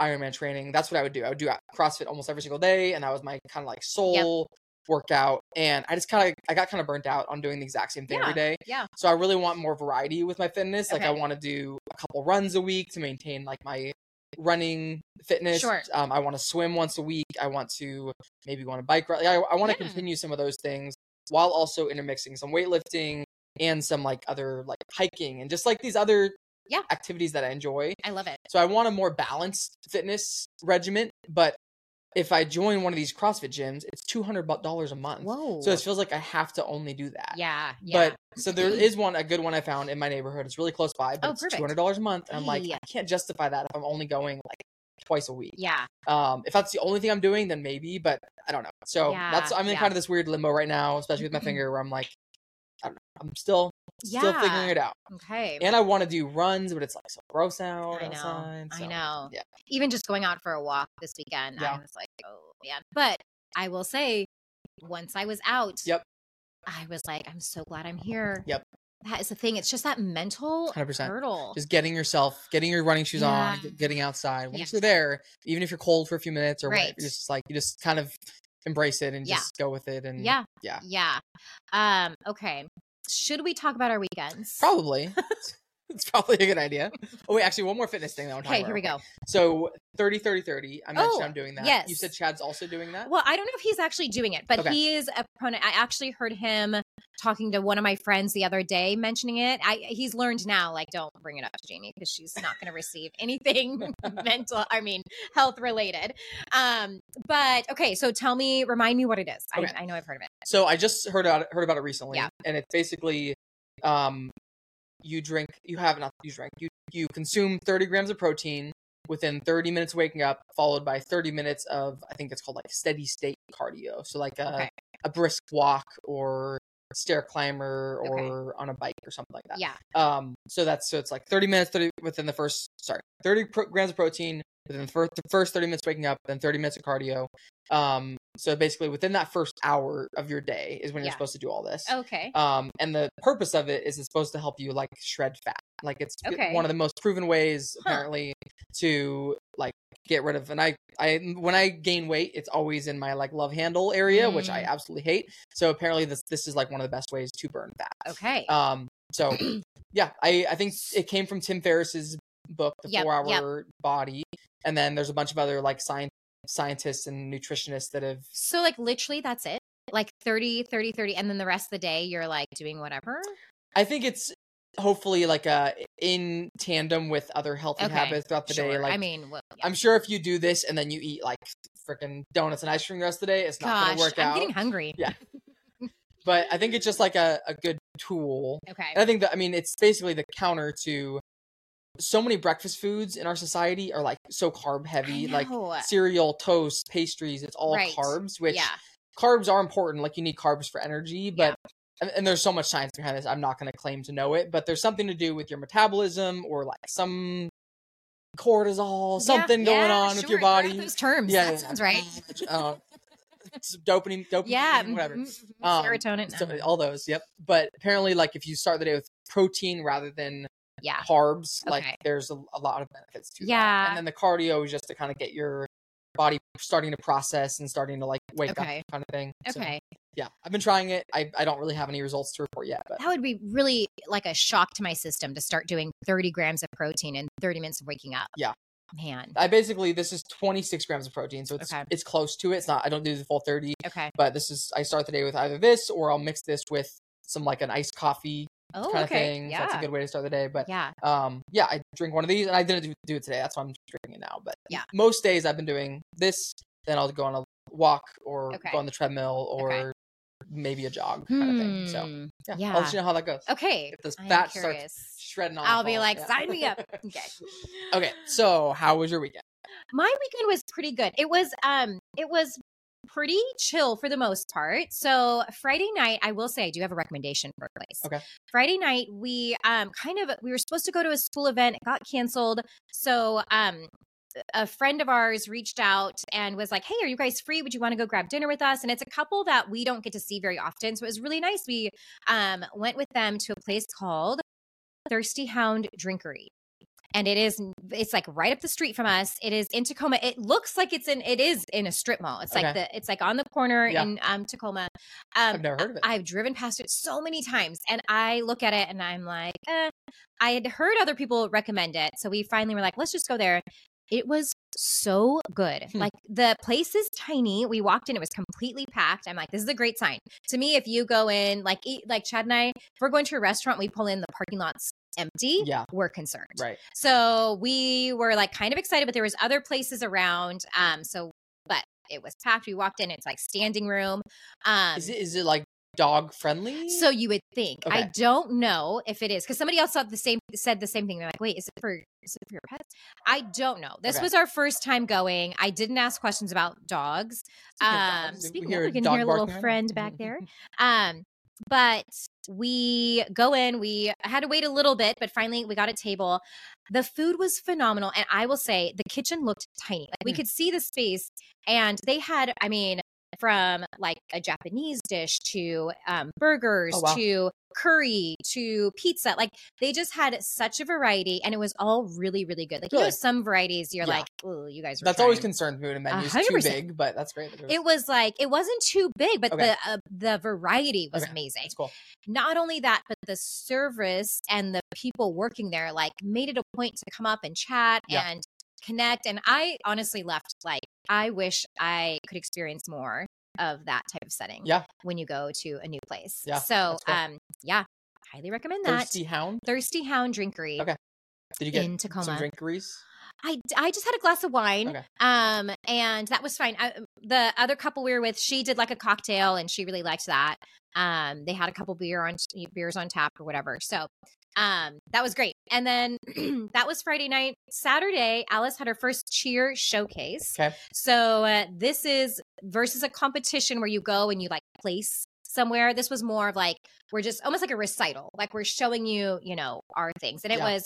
Ironman training, that's what I would do. I would do CrossFit almost every single day, and that was my kind of like soul workout. And I just kind of I got kind of burnt out on doing the exact same thing every day. yeah. So I really want more variety with my fitness. Like I want to do a couple runs a week to maintain like my running fitness. Sure. Um, I want to swim once a week. I want to maybe want to bike ride. I, I want to Yeah. continue some of those things while also intermixing some weightlifting and some like other like hiking and just like these other Yeah. activities that I enjoy. I love it. So I want a more balanced fitness regimen, but if I join one of these CrossFit gyms, it's two hundred dollars a month. Whoa. So it feels like I have to only do that. yeah. Yeah. But so there is one, a good one I found in my neighborhood. It's really close by, but Oh, it's two hundred dollars a month. And I'm like, Hey. I can't justify that if I'm only going like twice a week. yeah. Um, if that's the only thing I'm doing, then maybe, but I don't know. So that's I'm in yeah. kind of this weird limbo right now, especially with my finger, where I'm like, I don't know, I'm still still figuring Yeah. it out. Okay. And I want to do runs, but it's like so gross out I know. outside. I know. Yeah. Even just going out for a walk this weekend, I Yeah. was like, oh man. But I will say, once I was out, Yep. I was like, I'm so glad I'm here. Yep. That is the thing. It's just that mental 100%. hurdle. Just getting yourself, getting your running shoes on, Yeah. get- getting outside. Once Yeah. you're there, even if you're cold for a few minutes or whatever, Right. you're just like you just kind of embrace it and Yeah. just go with it. And yeah. yeah. Yeah. Um, okay. Should we talk about our weekends? Probably. it's probably a good idea. Oh wait, actually one more fitness thing that I want to talk Okay, about. here we go. So 30 30 30. I mentioned Oh, I'm doing that. yes. You said Chad's also doing that? Well, I don't know if he's actually doing it, but Okay. he is a proponent. I actually heard him talking to one of my friends the other day mentioning it. I he's learned now, like, don't bring it up to Jamie because she's not going to receive anything mental, I mean, health related. Um, but okay, so tell me, remind me what it is. Okay. I, I know I've heard of it. So I just heard about it, heard about it recently. Yeah. And it's basically um you drink you have not you drink you you consume 30 grams of protein within 30 minutes of waking up followed by 30 minutes of i think it's called like steady state cardio so like a, Okay. a brisk walk or stair climber or Okay. on a bike or something like that Yeah. um so that's so it's like 30 minutes 30 within the first sorry 30 pro- grams of protein within the first, the first 30 minutes waking up, then 30 minutes of cardio. Um, so basically, within that first hour of your day is when you're Yeah. supposed to do all this. Okay. Um, and the purpose of it is it's supposed to help you like shred fat. Like it's Okay. one of the most proven ways Huh. apparently to like get rid of. And I, I when I gain weight, it's always in my like love handle area, which I Mm. absolutely hate. So apparently this this is like one of the best ways to burn fat. Okay. Um, so yeah, I I think it came from Tim Ferriss's book, The Yep, Four yep. Hour Body, and then there's a bunch of other like science scientists and nutritionists that have so like literally that's it. Like 30, 30, 30 and then the rest of the day you're like doing whatever. I think it's hopefully like uh in tandem with other healthy Okay, habits throughout the day. Like I mean, well, yeah. I'm sure if you do this and then you eat like freaking donuts and ice cream the rest of the day, it's not Gosh, gonna work out. I'm out. getting hungry. Yeah. But I think it's just like a, a good tool. Okay. And I think that I mean it's basically the counter to so many breakfast foods in our society are like so carb heavy, like cereal, toast, pastries, it's all Right. carbs, which yeah. carbs are important. Like you need carbs for energy, but and, and there's so much science behind this. I'm not going to claim to know it, but there's something to do with your metabolism or like some cortisol, Yeah, something going yeah, on with your sure. Where are body. Those terms. Yeah, that sounds right. Uh, dopamine, dopamine, Yeah. whatever. mhm, mhm, Um, Serotonin. So all those, yep. But apparently, like if you start the day with protein rather than yeah. carbs, like there's a, a lot of benefits to that. Yeah. And then the cardio is just to kind of get your body starting to process and starting to like wake Okay. up kind of thing. So, Okay. yeah, I've been trying it. I, I don't really have any results to report yet, but That would be really like a shock to my system to start doing 30 grams of protein in 30 minutes of waking up. Yeah. Man. I basically this is 26 grams of protein, so it's Okay. it's close to it. It's not I don't do the full 30, Okay. but this is I start the day with either this or I'll mix this with some like an iced coffee Oh, kind of okay. thing. So that's a good way to start the day. But Yeah. um yeah, I drink one of these and I didn't do, do it today. That's why I'm drinking it now. But Yeah. most days I've been doing this, then I'll go on a walk or Okay. go on the treadmill or Okay. maybe a jog kind of thing. So Hmm. yeah, yeah. I'll let you know how that goes. Okay. If this fat starts shredding off, I'll be like, yeah. sign me up. Okay. okay, so how was your weekend? My weekend was pretty good. It was um it was pretty chill for the most part. So Friday night, I will say I do have a recommendation for a place. Okay. Friday night, we um kind of we were supposed to go to a school event, it got canceled. So um a friend of ours reached out and was like, Hey, are you guys free? Would you want to go grab dinner with us? And it's a couple that we don't get to see very often. So it was really nice. We um went with them to a place called Thirsty Hound Drinkery and it is it's like right up the street from us it is in tacoma it looks like it's in it is in a strip mall it's like the it's like on the corner Yeah. in um tacoma um I've never heard of it. i've driven past it so many times and i look at it and i'm like eh. i had heard other people recommend it so we finally were like let's just go there it was so good Hmm. like the place is tiny we walked in it was completely packed i'm like this is a great sign to me if you go in like eat like chad and i if we're going to a restaurant we pull in the parking lots empty Yeah. we're concerned Right. so we were like kind of excited, but there was other places around. Um, so but it was packed. We walked in, it's like standing room. Um Is it is it like dog friendly? so you would think. I don't know if it is because somebody else thought the same said the same thing. They're like, wait, is it for is it for your pets? I don't know. This Okay. was our first time going. I didn't ask questions about dogs. Speaking Um, dogs, speaking we of, we can hear a little barking friend back there. Um, but we go in, we had to wait a little bit, but finally we got a table. The food was phenomenal. And I will say the kitchen looked tiny. Like we Hmm. could see the space and they had, I mean, from like a Japanese dish to um, burgers Oh, wow. to curry to pizza. Like they just had such a variety and it was all really, really good. Like, you know, some varieties you're Yeah. like, oh, you guys are That's always trying." concerns me when a menu is hundred too big, but that's great. that It was like it wasn't too big, but Okay. the uh, the variety was Okay. amazing. That's cool. Not only that, but the service and the people working there like made it a point to come up and chat Yeah. and connect. And I honestly left like I wish I could experience more of that type of setting. Yeah. when you go to a new place. Yeah, so cool. um, yeah, highly recommend that. Thirsty Hound. Thirsty Hound Drinkery Okay. Did you get in Tacoma. some drinkeries? I, I just had a glass of wine. Okay. Um, and that was fine. I, the other couple we were with, she did like a cocktail and she really liked that. Um, they had a couple beer on beers on tap or whatever. So, um, that was great. And then that was Friday night. Saturday, Alice had her first cheer showcase. Okay. So uh, this is versus a competition where you go and you like place somewhere. This was more of like we're just almost like a recital. Like we're showing you, you know, our things. And it Yeah. was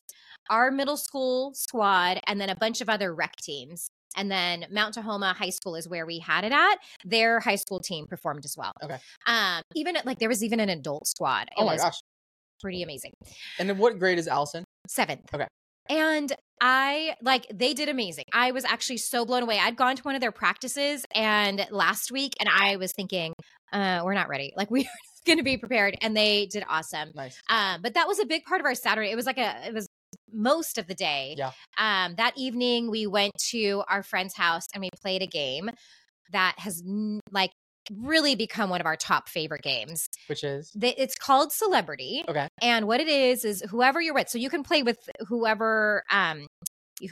our middle school squad and then a bunch of other rec teams. And then Mount Tahoma High School is where we had it at. Their high school team performed as well. Okay. Um, even like there was even an adult squad. It Oh my was gosh. Pretty amazing. And then what grade is Allison? Seventh. Okay. And I like they did amazing. I was actually so blown away. I'd gone to one of their practices and last week and I was thinking, uh, we're not ready. Like we're gonna be prepared. And they did awesome. Nice. Um, but that was a big part of our Saturday. It was like a it was most of the day. Yeah. Um, that evening we went to our friend's house and we played a game that has like really become one of our top favorite games. Which is The- It's called Celebrity. Okay. And what it is is whoever you're with. So you can play with whoever um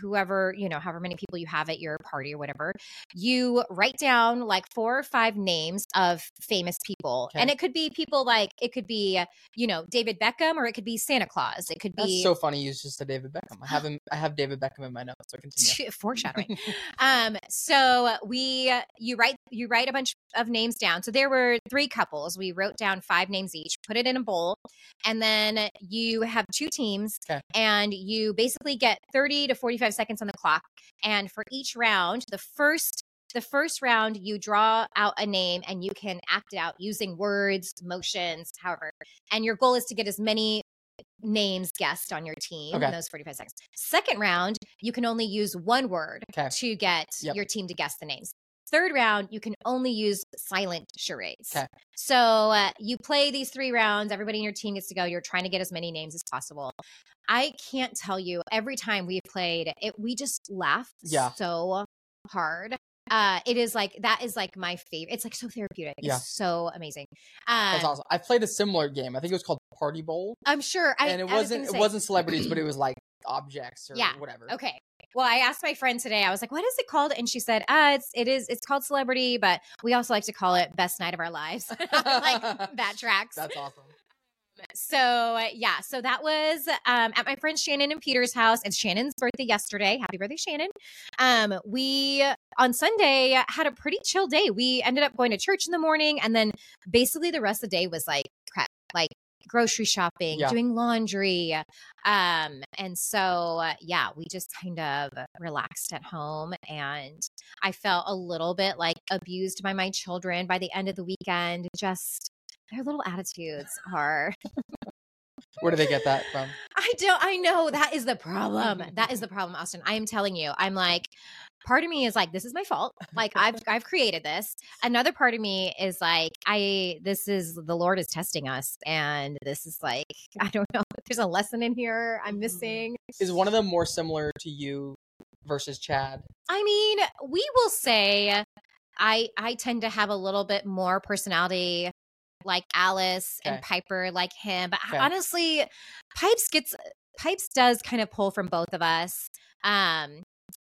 whoever, you know, however many people you have at your party or whatever. You write down like four or five names of famous people. Okay. And it could be people like it could be, you know, David Beckham or it could be Santa Claus. It could that's be so funny. You just said David Beckham. I have him. I have David Beckham in my notes. So continue. foreshadowing. um, so we you write you write a bunch of names down. So there were three couples. We wrote down five names each, put it in a bowl, and then you have two teams, Okay. and you basically get thirty to forty five seconds on the clock. And for each round, the first the first round you draw out a name and you can act it out using words, motions, however. And your goal is to get as many names guessed on your team Okay. in those 45 seconds. Second round, you can only use one word Okay. to get Yep. your team to guess the names. Third round, you can only use silent charades. Okay. So uh, you play these three rounds. Everybody in your team gets to go. You're trying to get as many names as possible. I can't tell you every time we've played it, we just laugh Yeah. so hard. Uh, it is like that is like my favorite. It's like so therapeutic. Yeah. It's so amazing. Um, That's awesome. I played a similar game. I think it was called Party Bowl, I'm sure. I, and it I was wasn't gonna it say- wasn't celebrities, but it was like objects or Yeah. whatever. Okay. Well, I asked my friend today. I was like, "What is it called?" And she said, "Uh, it's it is it's called Celebrity, but we also like to call it Best Night of Our Lives." like that tracks. That's awesome. So yeah, so that was um, at my friend Shannon and Peter's house. It's Shannon's birthday yesterday. Happy birthday, Shannon! Um, we on Sunday had a pretty chill day. We ended up going to church in the morning, and then basically the rest of the day was like prep, like grocery shopping, Yeah. doing laundry. Um, and so uh, yeah, we just kind of relaxed at home, and I felt a little bit like abused by my children by the end of the weekend. Just their little attitudes are Where do they get that from? I don't I know that is the problem. Mm-hmm. That is the problem, Austin. I am telling you. I'm like part of me is like this is my fault. Like I've I've created this. Another part of me is like I this is the Lord is testing us and this is like I don't know. There's a lesson in here I'm mm-hmm. missing. Is one of them more similar to you versus Chad? I mean, we will say I I tend to have a little bit more personality like Alice and Piper like him. But Okay. honestly, Pipes gets Pipes does kind of pull from both of us. Um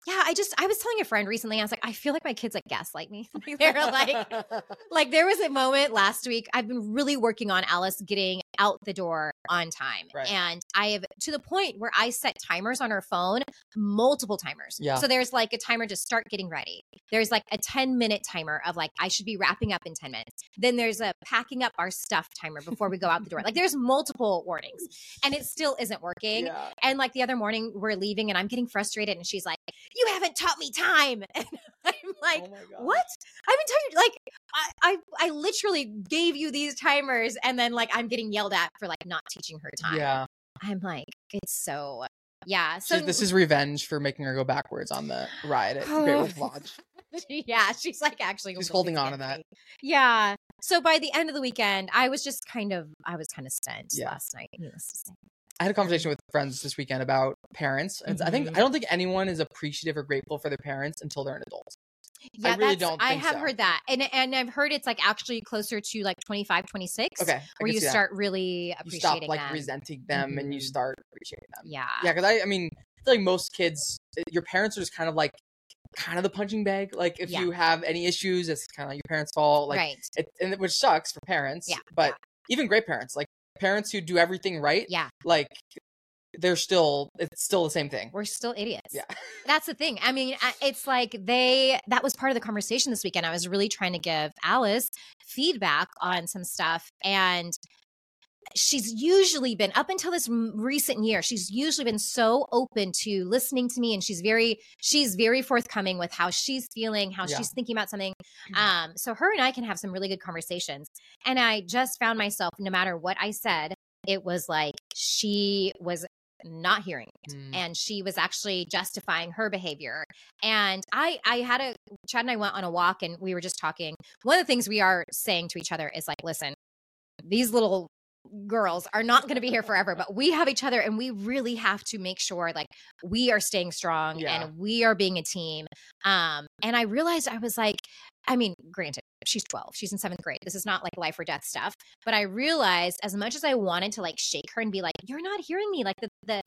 yeah, I just I was telling a friend recently, I was like, I feel like my kids like gaslight me. They're like like there was a moment last week i've been really working on alice getting out the door on time Right. and i have to the point where i set timers on her phone multiple timers Yeah. so there's like a timer to start getting ready there's like a 10 minute timer of like i should be wrapping up in 10 minutes then there's a packing up our stuff timer before we go out the door like there's multiple warnings and it still isn't working yeah. and like the other morning we're leaving and i'm getting frustrated and she's like you haven't taught me time and i'm like oh what? I haven't told you. Like, I, I, I literally gave you these timers, and then like I'm getting yelled at for like not teaching her time. Yeah. I'm like, it's so, yeah. So So this is revenge for making her go backwards on the ride at Great oh, Wolf Lodge. yeah, she's like actually She's holding on to that. Yeah. So by the end of the weekend, I was just kind of, I was kind of spent Yeah. last night. Needless to say. I had a conversation with friends this weekend about parents. And I think Mhm. I don't think anyone is appreciative or grateful for their parents until they're an adult. Yeah, I really don't I have so. heard that, and and I've heard it's like actually closer to like 25, 26. Okay. I Where you see that. start really appreciating. you stop like them. resenting them and you Mhm. start appreciating them. Yeah. Yeah, because I, I mean, I feel like most kids, uh, your parents are just kind of like, kind of the punching bag. Like if Yeah. you have any issues, it's kind of like your parents' fault. Like, right. it, and it- which sucks for parents. Yeah, But yeah. even great parents, like parents who do everything right, Yeah. like they're still it's still the same thing. we're still idiots. Yeah. That's the thing. I mean, it's like they, that was part of the conversation this weekend. I was really trying to give Alice feedback on some stuff. And she's usually been, up until this recent year, she's usually been so open to listening to me. And she's very, she's very forthcoming with how she's feeling, how Yeah. she's thinking about something. Mhm. Um, so her and I can have some really good conversations. And I just found myself, no matter what I said, it was like she was not hearing it Mm. and she was actually justifying her behavior and i i had a chad and i went on a walk and we were just talking one of the things we are saying to each other is like listen these little girls are not going to be here forever but we have each other and we really have to make sure like we are staying strong Yeah. and we are being a team um and i realized i was like i mean granted she's 12 she's in seventh grade this is not like life or death stuff but i realized as much as i wanted to like shake her and be like you're not hearing me like the, the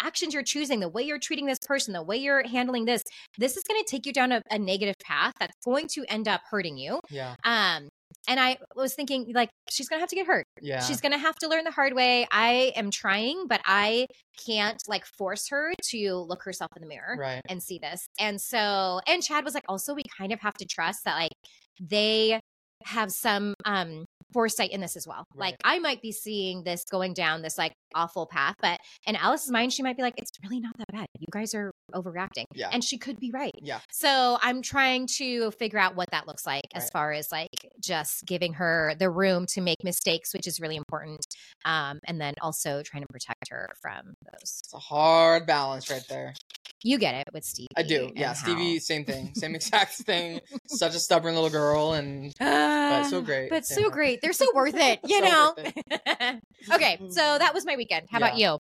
actions you're choosing the way you're treating this person the way you're handling this this is going to take you down a, a negative path that's going to end up hurting you Yeah. um and i was thinking like she's going to have to get hurt Yeah. she's going to have to learn the hard way i am trying but i can't like force her to look herself in the mirror right. and see this. And so, and Chad was like, also, we kind of have to trust that like they have some um foresight in this as well. Like I might be seeing this going down this like awful path, but in Alice's mind, she might be like, it's really not that bad. You guys are overreacting. Yeah. And she could be right. Yeah. So I'm trying to figure out what that looks like as far as like just giving her the room to make mistakes, which is really important. Um, and then also trying to protect her from those. It's a hard balance right there. You get it with Stevie. I do. Yeah. how- Stevie, same thing. Same exact thing. Such a stubborn little girl and but so great. But Yeah. so great. They're so worth it, you So know? worth okay, so that was my weekend. How about you?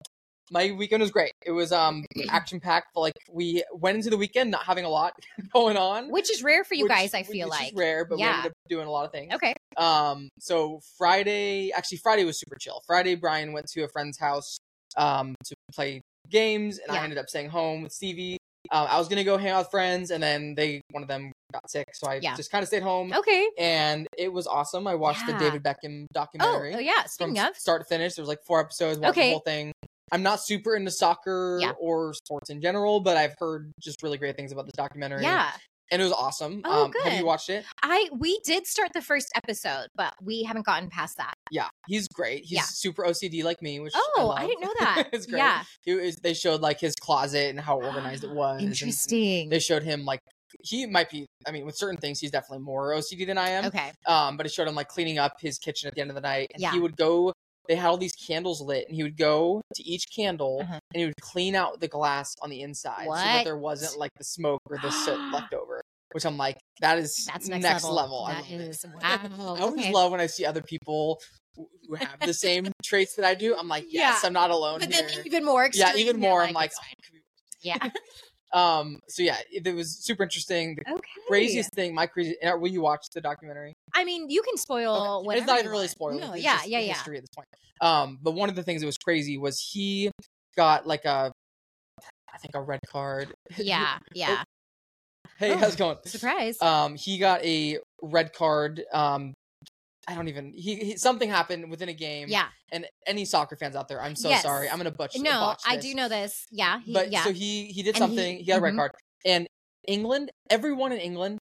my weekend was great. It was um action packed. Like we went into the weekend not having a lot going on. Which is rare for you which- guys, I which feel is like. rare, but we Yeah. ended up doing a lot of things. Okay. Um, so Friday, actually Friday was super chill. Friday, Brian went to a friend's house um to play games, and I ended up staying home with Stevie. Um, I was gonna go hang out with friends, and then they one of them got sick, so I Yeah. just kind of stayed home. Okay. And it was awesome. I watched Yeah. the David Beckham Oh, documentary oh yeah. from Speaking s- of, start to finish. There was like four episodes. Watched Okay. the whole thing. I'm not super into soccer Yeah. or sports in general, but I've heard just really great things about this documentary. yeah, and it was awesome. Oh, um, Have you watched it? I we did start the first episode, but we haven't gotten past that. Yeah, he's great. He's Yeah. super OCD like me, which Oh, I, I, didn't know that. it's great. Yeah, He is, they showed like his closet and how organized it was. and interesting. They showed him like he might be. I mean, with certain things, he's definitely more OCD than I am. Okay. Um, but it showed him like cleaning up his kitchen at the end of the night. And Yeah. he would go. They had all these candles lit, and he would go to each candle Uh-huh. and he would clean out the glass on the inside so that there wasn't like the smoke or the soot left over. Which I'm like, that is That's next, level. I That love it. is wow. I always okay. love when I see other people who- have the same traits that I do. I'm like, yes, Yeah. I'm not alone But here. then even more extreme. yeah, even more. I'm like, oh, fine. it could be yeah. Um. So yeah, it, it was super interesting. The Okay. craziest thing, my crazy. uh, Will you watch the documentary? I mean, you can spoil Okay. whatever. It's not even really spoiled. No, yeah, yeah, yeah. History at this point. Um. But one of the things that was crazy was he got like a, I think a red card. Yeah, yeah. hey, Oh. how's it going? Surprise. Um. He got a red card. Um. I don't even. He, he something happened within a game. yeah. And any soccer fans out there, I'm so Yes. sorry. I'm gonna butcher. No, I do know this. Yeah. He, but yeah. so he he did And something. He, got a red mhm. card, and England, everyone in England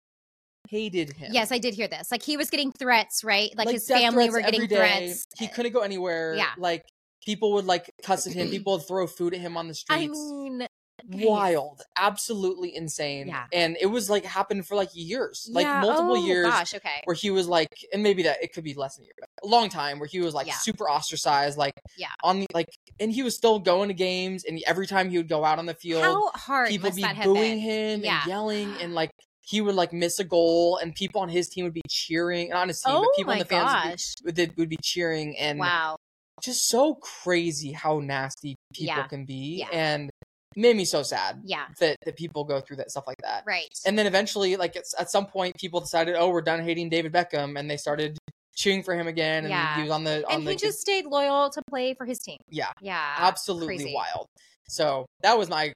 hated him. yes, I did hear this. Like he was getting threats, right? Like, his family were getting threats. He couldn't go anywhere. Yeah. like people would like cuss at him. People would throw food at him on the streets. I mean. Wild, absolutely insane. Yeah. and it was like happened for like years, like Yeah, multiple oh, years. Gosh, okay. Where he was like, and maybe that it could be less than a year, but a long time where he was like Yeah. super ostracized, like Yeah. on the like, and he was still going to games, and every time he would go out on the field, How hard people be booing him Yeah. and yelling and like he would like miss a goal and people on his team would be cheering not on his team Oh but people on the fans would be- would, be cheering and Wow. just so crazy how nasty people Yeah. can be Yeah. and made me so sad Yeah. that, that people go through that stuff like that Right. and then eventually like at some point people decided oh we're done hating david beckham and they started cheering for him again and Yeah. he was on the on and the he just stayed loyal to play for his team. yeah Yeah. absolutely crazy. wild. So that was my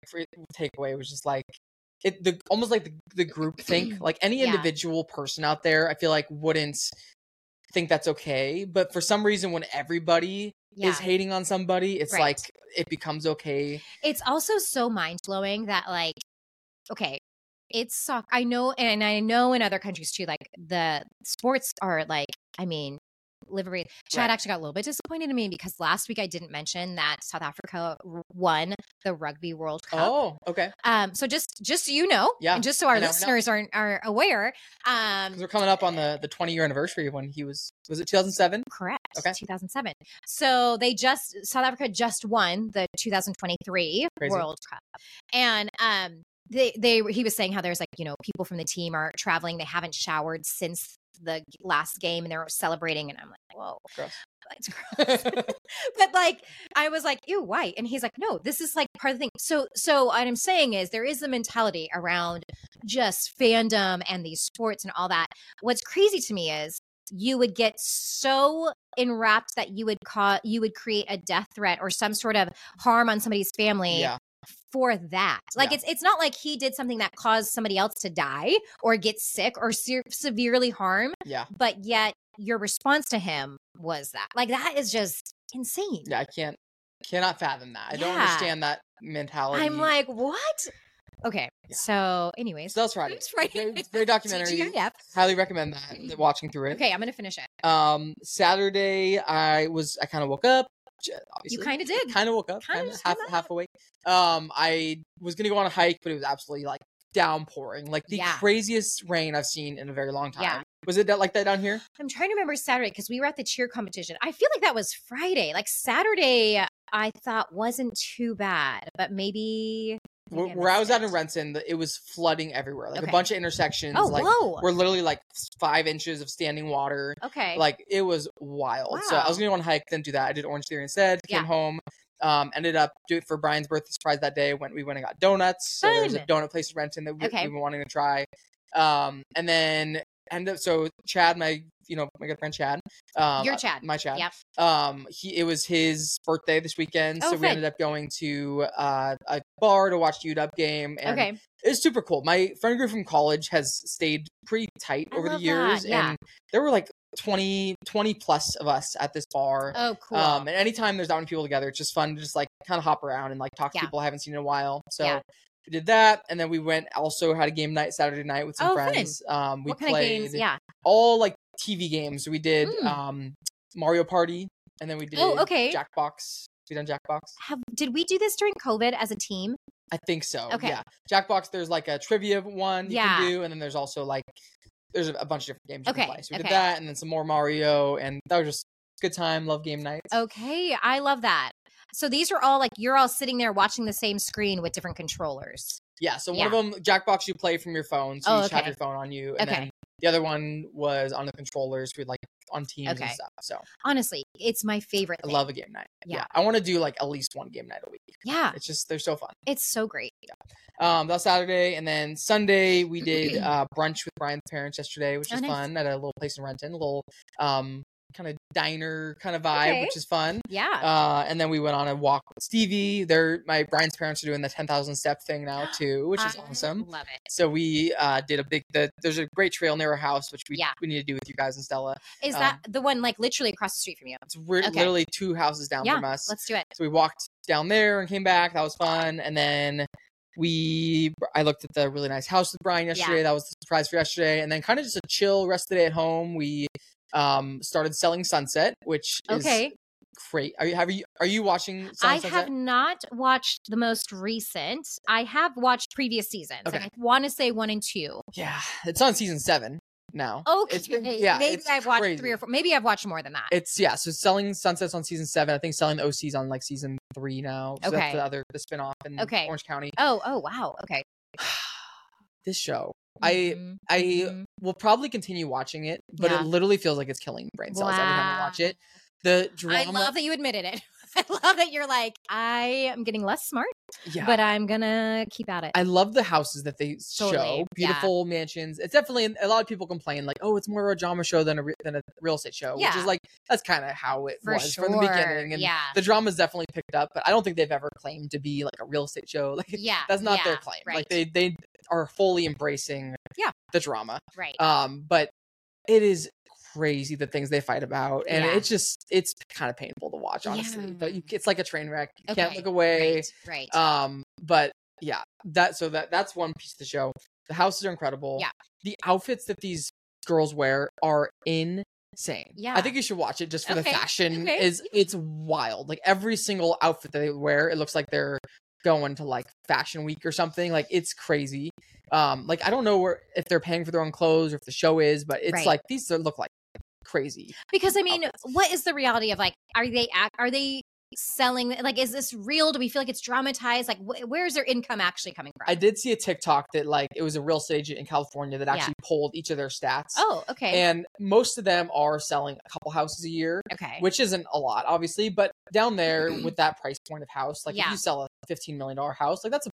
takeaway. Was just like it, the almost like the, the group think. Like any Yeah. individual person out there, I feel like wouldn't think that's okay. But for some reason, when everybody Yeah. is hating on somebody, it's Right. like it becomes okay. It's also so mind blowing that like, okay, it's soccer. I know, and I know in other countries too. Like the sports are like, I mean, livery. Chad Right. actually got a little bit disappointed in me because last week I didn't mention that South Africa won the Rugby World Cup. Oh, okay. Um, so just just so you know, Yeah, and just so our know, listeners are are aware, um, we're coming up on the the 20 year anniversary of when he was was it 2007? Correct. Okay. 2007. So they just South Africa just won the 2023 Crazy. World Cup, and um, they they he was saying how there's like you know people from the team are traveling, they haven't showered since the last game, and they're celebrating, and I'm like, whoa, Gross. it's gross. but like I was like, ew, why? And he's like, no, this is like part of the thing. So so what I'm saying is there is the mentality around just fandom and these sports and all that. What's crazy to me is you would get so enwrapped that you would cause you would create a death threat or some sort of harm on somebody's family yeah, for that. Like Yeah. it's it's not like he did something that caused somebody else to die or get sick or se- severely harm, yeah, but yet your response to him was that. Like that is just insane. yeah. I can't cannot fathom that. I don't understand that mentality. I'm like, what? Okay. Yeah. So, anyways, so that's Friday. Oops, Friday. Great, great documentary. TGIF. Highly recommend that. Watching through it. Okay, I'm gonna finish it. Um, Saturday, I was I kind of woke up. Obviously, You kind of did. kind of woke up, kind of half half awake. Um, I was gonna go on a hike, but it was absolutely like downpouring, like the Yeah. craziest rain I've seen in a very long time. Yeah. Was it that, like that down here? I'm trying to remember Saturday because we were at the cheer competition. I feel like that was Friday. Like Saturday, I thought wasn't too bad, but maybe. Where, where I was at in. Renton, it was flooding everywhere, like Okay. a bunch of intersections. Oh, like whoa. we're literally like five inches of standing water. okay. Like it was wild. So I was gonna go on a hike, didn't do that. I did Orange Theory instead. Came Yeah. home. Um, ended up doing it for Brian's birthday surprise that day. Went we went and got donuts. So there's a donut place in Renton that we, Okay. we've been wanting to try. Um, and then end up so Chad, my you know my good friend Chad. Um, Your Chad. my Chad. Yep. Um, he it was his birthday this weekend, Oh, so we ended up going to uh, a bar to watch the UW game. And Okay. it's super cool. My friend group from college has stayed pretty tight I over the years, yeah. and there were like 20, 20 plus of us at this bar. Oh, cool. Um, and anytime there's that many people together, it's just fun to just like kind of hop around and like talk to Yeah. people I haven't seen in a while. So Yeah. we did that, and then we went also had a game night Saturday night with some Oh, fun. friends. Um, we what played? Yeah. all like TV games. We did Mm. um Mario Party, and then we did Oh, okay. Jackbox. We done Jackbox. Have did we do this during COVID as a team? I think so. Okay. Yeah. Jackbox, there's like a trivia one you Yeah. can do, and then there's also like there's a, a bunch of different games you Okay, can play. So we okay. did that, and then some more Mario, and that was just a good time. Love game nights. Okay, I love that. So these are all like you're all sitting there watching the same screen with different controllers. Yeah. So Yeah. one of them, Jackbox, you play from your phone, so Oh, you just have your phone on you, and Okay. then the other one was on the controllers We'd like on teams Okay. and stuff. So Honestly, it's my favorite. I love a game night. Yeah. I want to do like at least one game night a week. Yeah, It's just they're so fun. it's so great. Um, that was Saturday, and then Sunday we did uh, brunch with Brian's parents yesterday, which Oh, is nice. fun at a little place in Renton, a little um, kind of diner kind of vibe, Okay. which is fun. Yeah. Uh, and then we went on a walk with Stevie. They're my Brian's parents are doing the ten thousand step thing now too, which is I awesome. Love it. So we uh, did a big. The, there's a great trail near our house, which we Yeah. we need to do with you guys and Stella. Is Um, that the one like literally across the street from you? It's we're Okay. literally two houses down Yeah, from us. Let's do it. So we walked down there and came back. That was fun. And then we, I looked at the really nice house with Brian yesterday. That was the surprise for yesterday. And then kind of just a chill rest of the day at home. We um started selling Sunset, which is Okay. great. Are you have you are you watching? Sunset? I Sunset? have not watched the most recent. I have watched previous seasons. Okay. I want to say one and two. Yeah, it's on season seven now. Okay. It's been- yeah, maybe I've watched crazy. three or four. Maybe I've watched more than that. It's yeah. So selling Sunset's on season seven. I think selling the OC's on like season three now. So Okay. the other the spinoff in Okay. Orange County. oh, oh, wow. Okay. this show. I Mhm, I mhm. will probably continue watching it, but Yeah. it literally feels like it's killing brain cells every time I watch it. The drama, I love that you admitted it. I love that you're like, I am getting less smart, yeah. but I'm gonna keep at it. I love the houses that they show. Totally, yeah. Beautiful mansions. It's definitely a lot of people complain like, oh, it's more of a drama show than a re- than a real estate show, yeah. which is like that's kind of how it For was from the beginning. And yeah. the drama's definitely picked up, but I don't think they've ever claimed to be like a real estate show. Like yeah, that's not their claim. Right, Like they they are fully embracing Yeah. the drama. right. Um, but it is crazy the things they fight about, and Yeah. it's just it's kind of painful to watch. Honestly, Yeah. but you, it's like a train wreck. You can't look away. Right. right. Um, but yeah, that so that that's one piece of the show. The houses are incredible. Yeah. The outfits that these girls wear are in insane. Yeah. I think you should watch it just for the fashion okay. is it's wild. Like every single outfit that they wear, it looks like they're going to like fashion week or something. Like it's crazy. Um, like I don't know where if they're paying for their own clothes or if the show is, but it's Right. like these are- look like crazy. because I mean, outfits. what is the reality of like? Are they act? Are they selling? Like, is this real? Do we feel like it's dramatized? Like, wh- where is their income actually coming from? I did see a TikTok that like it was a real estate agent in California that Yeah. actually pulled each of their stats. oh, okay. And most of them are selling a couple houses a year, okay. which isn't a lot, obviously. But down there with that price point of house, like if you sell a $15 million house, like that's a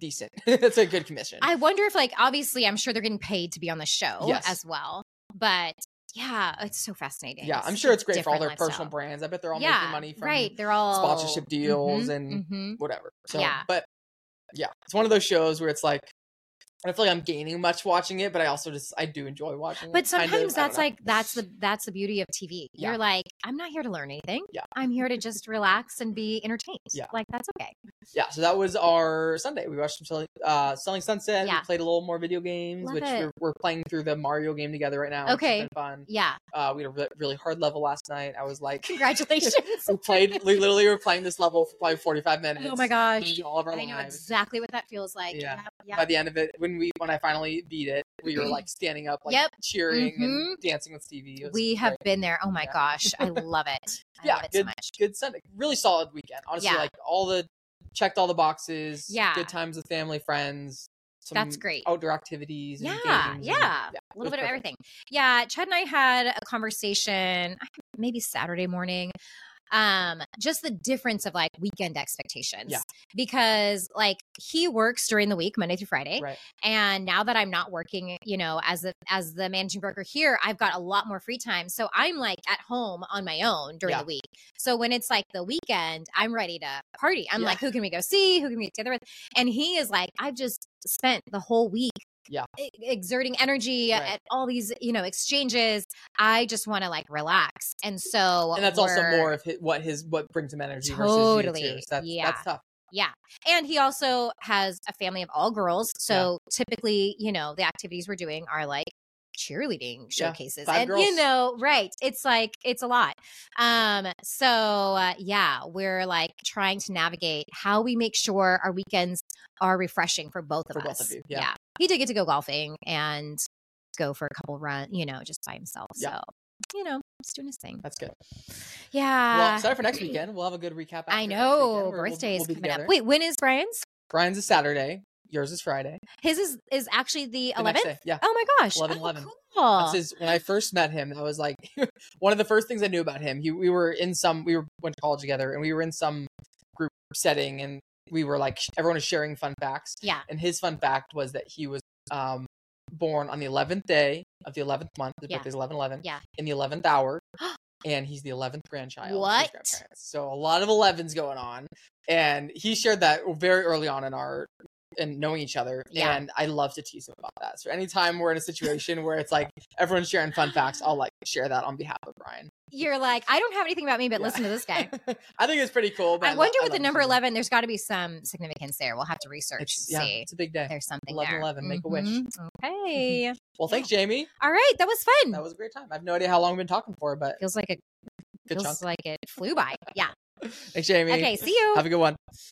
decent, that's a good commission. I wonder if, like, obviously, I'm sure they're getting paid to be on the show Yes. as well. But yeah, it's so fascinating. yeah, I'm sure it's great for all their different personal brands. I bet they're all yeah, making money from right. They're all sponsorship deals Mhm, and mhm. whatever. So, Yeah. but yeah, it's one of those shows where it's like, I feel like I'm gaining much watching it, but I also just I do enjoy watching it. But kind of. sometimes that's like that's the that's the beauty of TV. Yeah. You're like, I'm not here to learn anything. Yeah. I'm here to just relax and be entertained. Yeah. Like that's okay. yeah. So that was our Sunday. We watched some selling, uh, selling Sunset. Yeah. We played a little more video games, Love which we're, we're playing through the Mario game together right now. Okay. been fun. Yeah. Uh, we had a re- really hard level last night. I was like, Congratulations. we played. We literally were playing this level for probably 45 minutes. oh my gosh. all of our I know exactly what that feels like. Yeah. Yep. By the end of it, when we when I finally beat it, we were like standing up, like Yep. cheering Mhm. and dancing with Stevie. We have been there. Oh my Yeah. gosh. I love it. I yeah, love it good, so much. good Sunday. Really solid weekend. Honestly, Yeah. like all the checked all the boxes. Yeah. good times with family, friends. Some That's great. Outdoor activities. And Yeah, games and- yeah. A little bit of everything. Yeah, Chad and I had a conversation maybe Saturday morning. Um, just the difference of like weekend expectations. Yeah. Because like he works during the week, Monday through Friday. Right. And now that I'm not working, you know, as a as the managing broker here, I've got a lot more free time. So I'm like at home on my own during Yeah. the week. So when it's like the weekend, I'm ready to party. I'm Yeah. like, who can we go see? Who can we get together with? And he is like, I've just spent the whole week Yeah. exerting energy Right. at all these, you know, exchanges. I just want to like relax. And so And that's also more of his, what his what brings him energy versus Totally. you too. So that's, Yeah. that's tough. Yeah. And he also has a family of all girls. So typically, you know, the activities we're doing are like cheerleading showcases. five and you know, right. It's like it's a lot. Um so uh, yeah, we're like trying to navigate how we make sure our weekends are refreshing for both of For us. both of you, yeah. He did get to go golfing and go for a couple run, you know, just by himself. Yeah. So, you know, he's doing his thing. That's good. Yeah. well, excited for next weekend. We'll have a good recap. I know. where we'll- Birthday's we'll coming up. Wait, when is Brian's? Brian's is Saturday. Yours is Friday. His is is actually the eleventh. Yeah. Oh my gosh! 11, oh, 11. Cool. That's his, when I first met him, I was like, one of the first things I knew about him. He, we were in some, we were went to college together, and we were in some group setting, and we were like, everyone was sharing fun facts. Yeah. And his fun fact was that he was um, born on the eleventh day of the eleventh month. His Yeah. birthday's eleven eleven. Yeah. In the eleventh hour, and he's the eleventh grandchild. What? So a lot of elevens going on, and he shared that very early on in our and knowing each other. Yeah. And I love to tease him about that. So anytime we're in a situation where it's like everyone's sharing fun facts, I'll like share that on behalf of Brian. You're like, I don't have anything about me, but Yeah. listen to this guy. I think it's pretty cool. But I lo- wonder with love the number teasing him. eleven. There's got to be some significance there. We'll have to research It's, yeah, see. it's a big day. There's something 11, there. 11, make a wish. Mhm. Okay. Well, thanks, Jamie. All right. That was fun. That was a great time. I have no idea how long we've been talking for, but feels like it good feels chunk. like it flew by. Yeah. Thanks, Jamie. Okay. See you. Have a good one.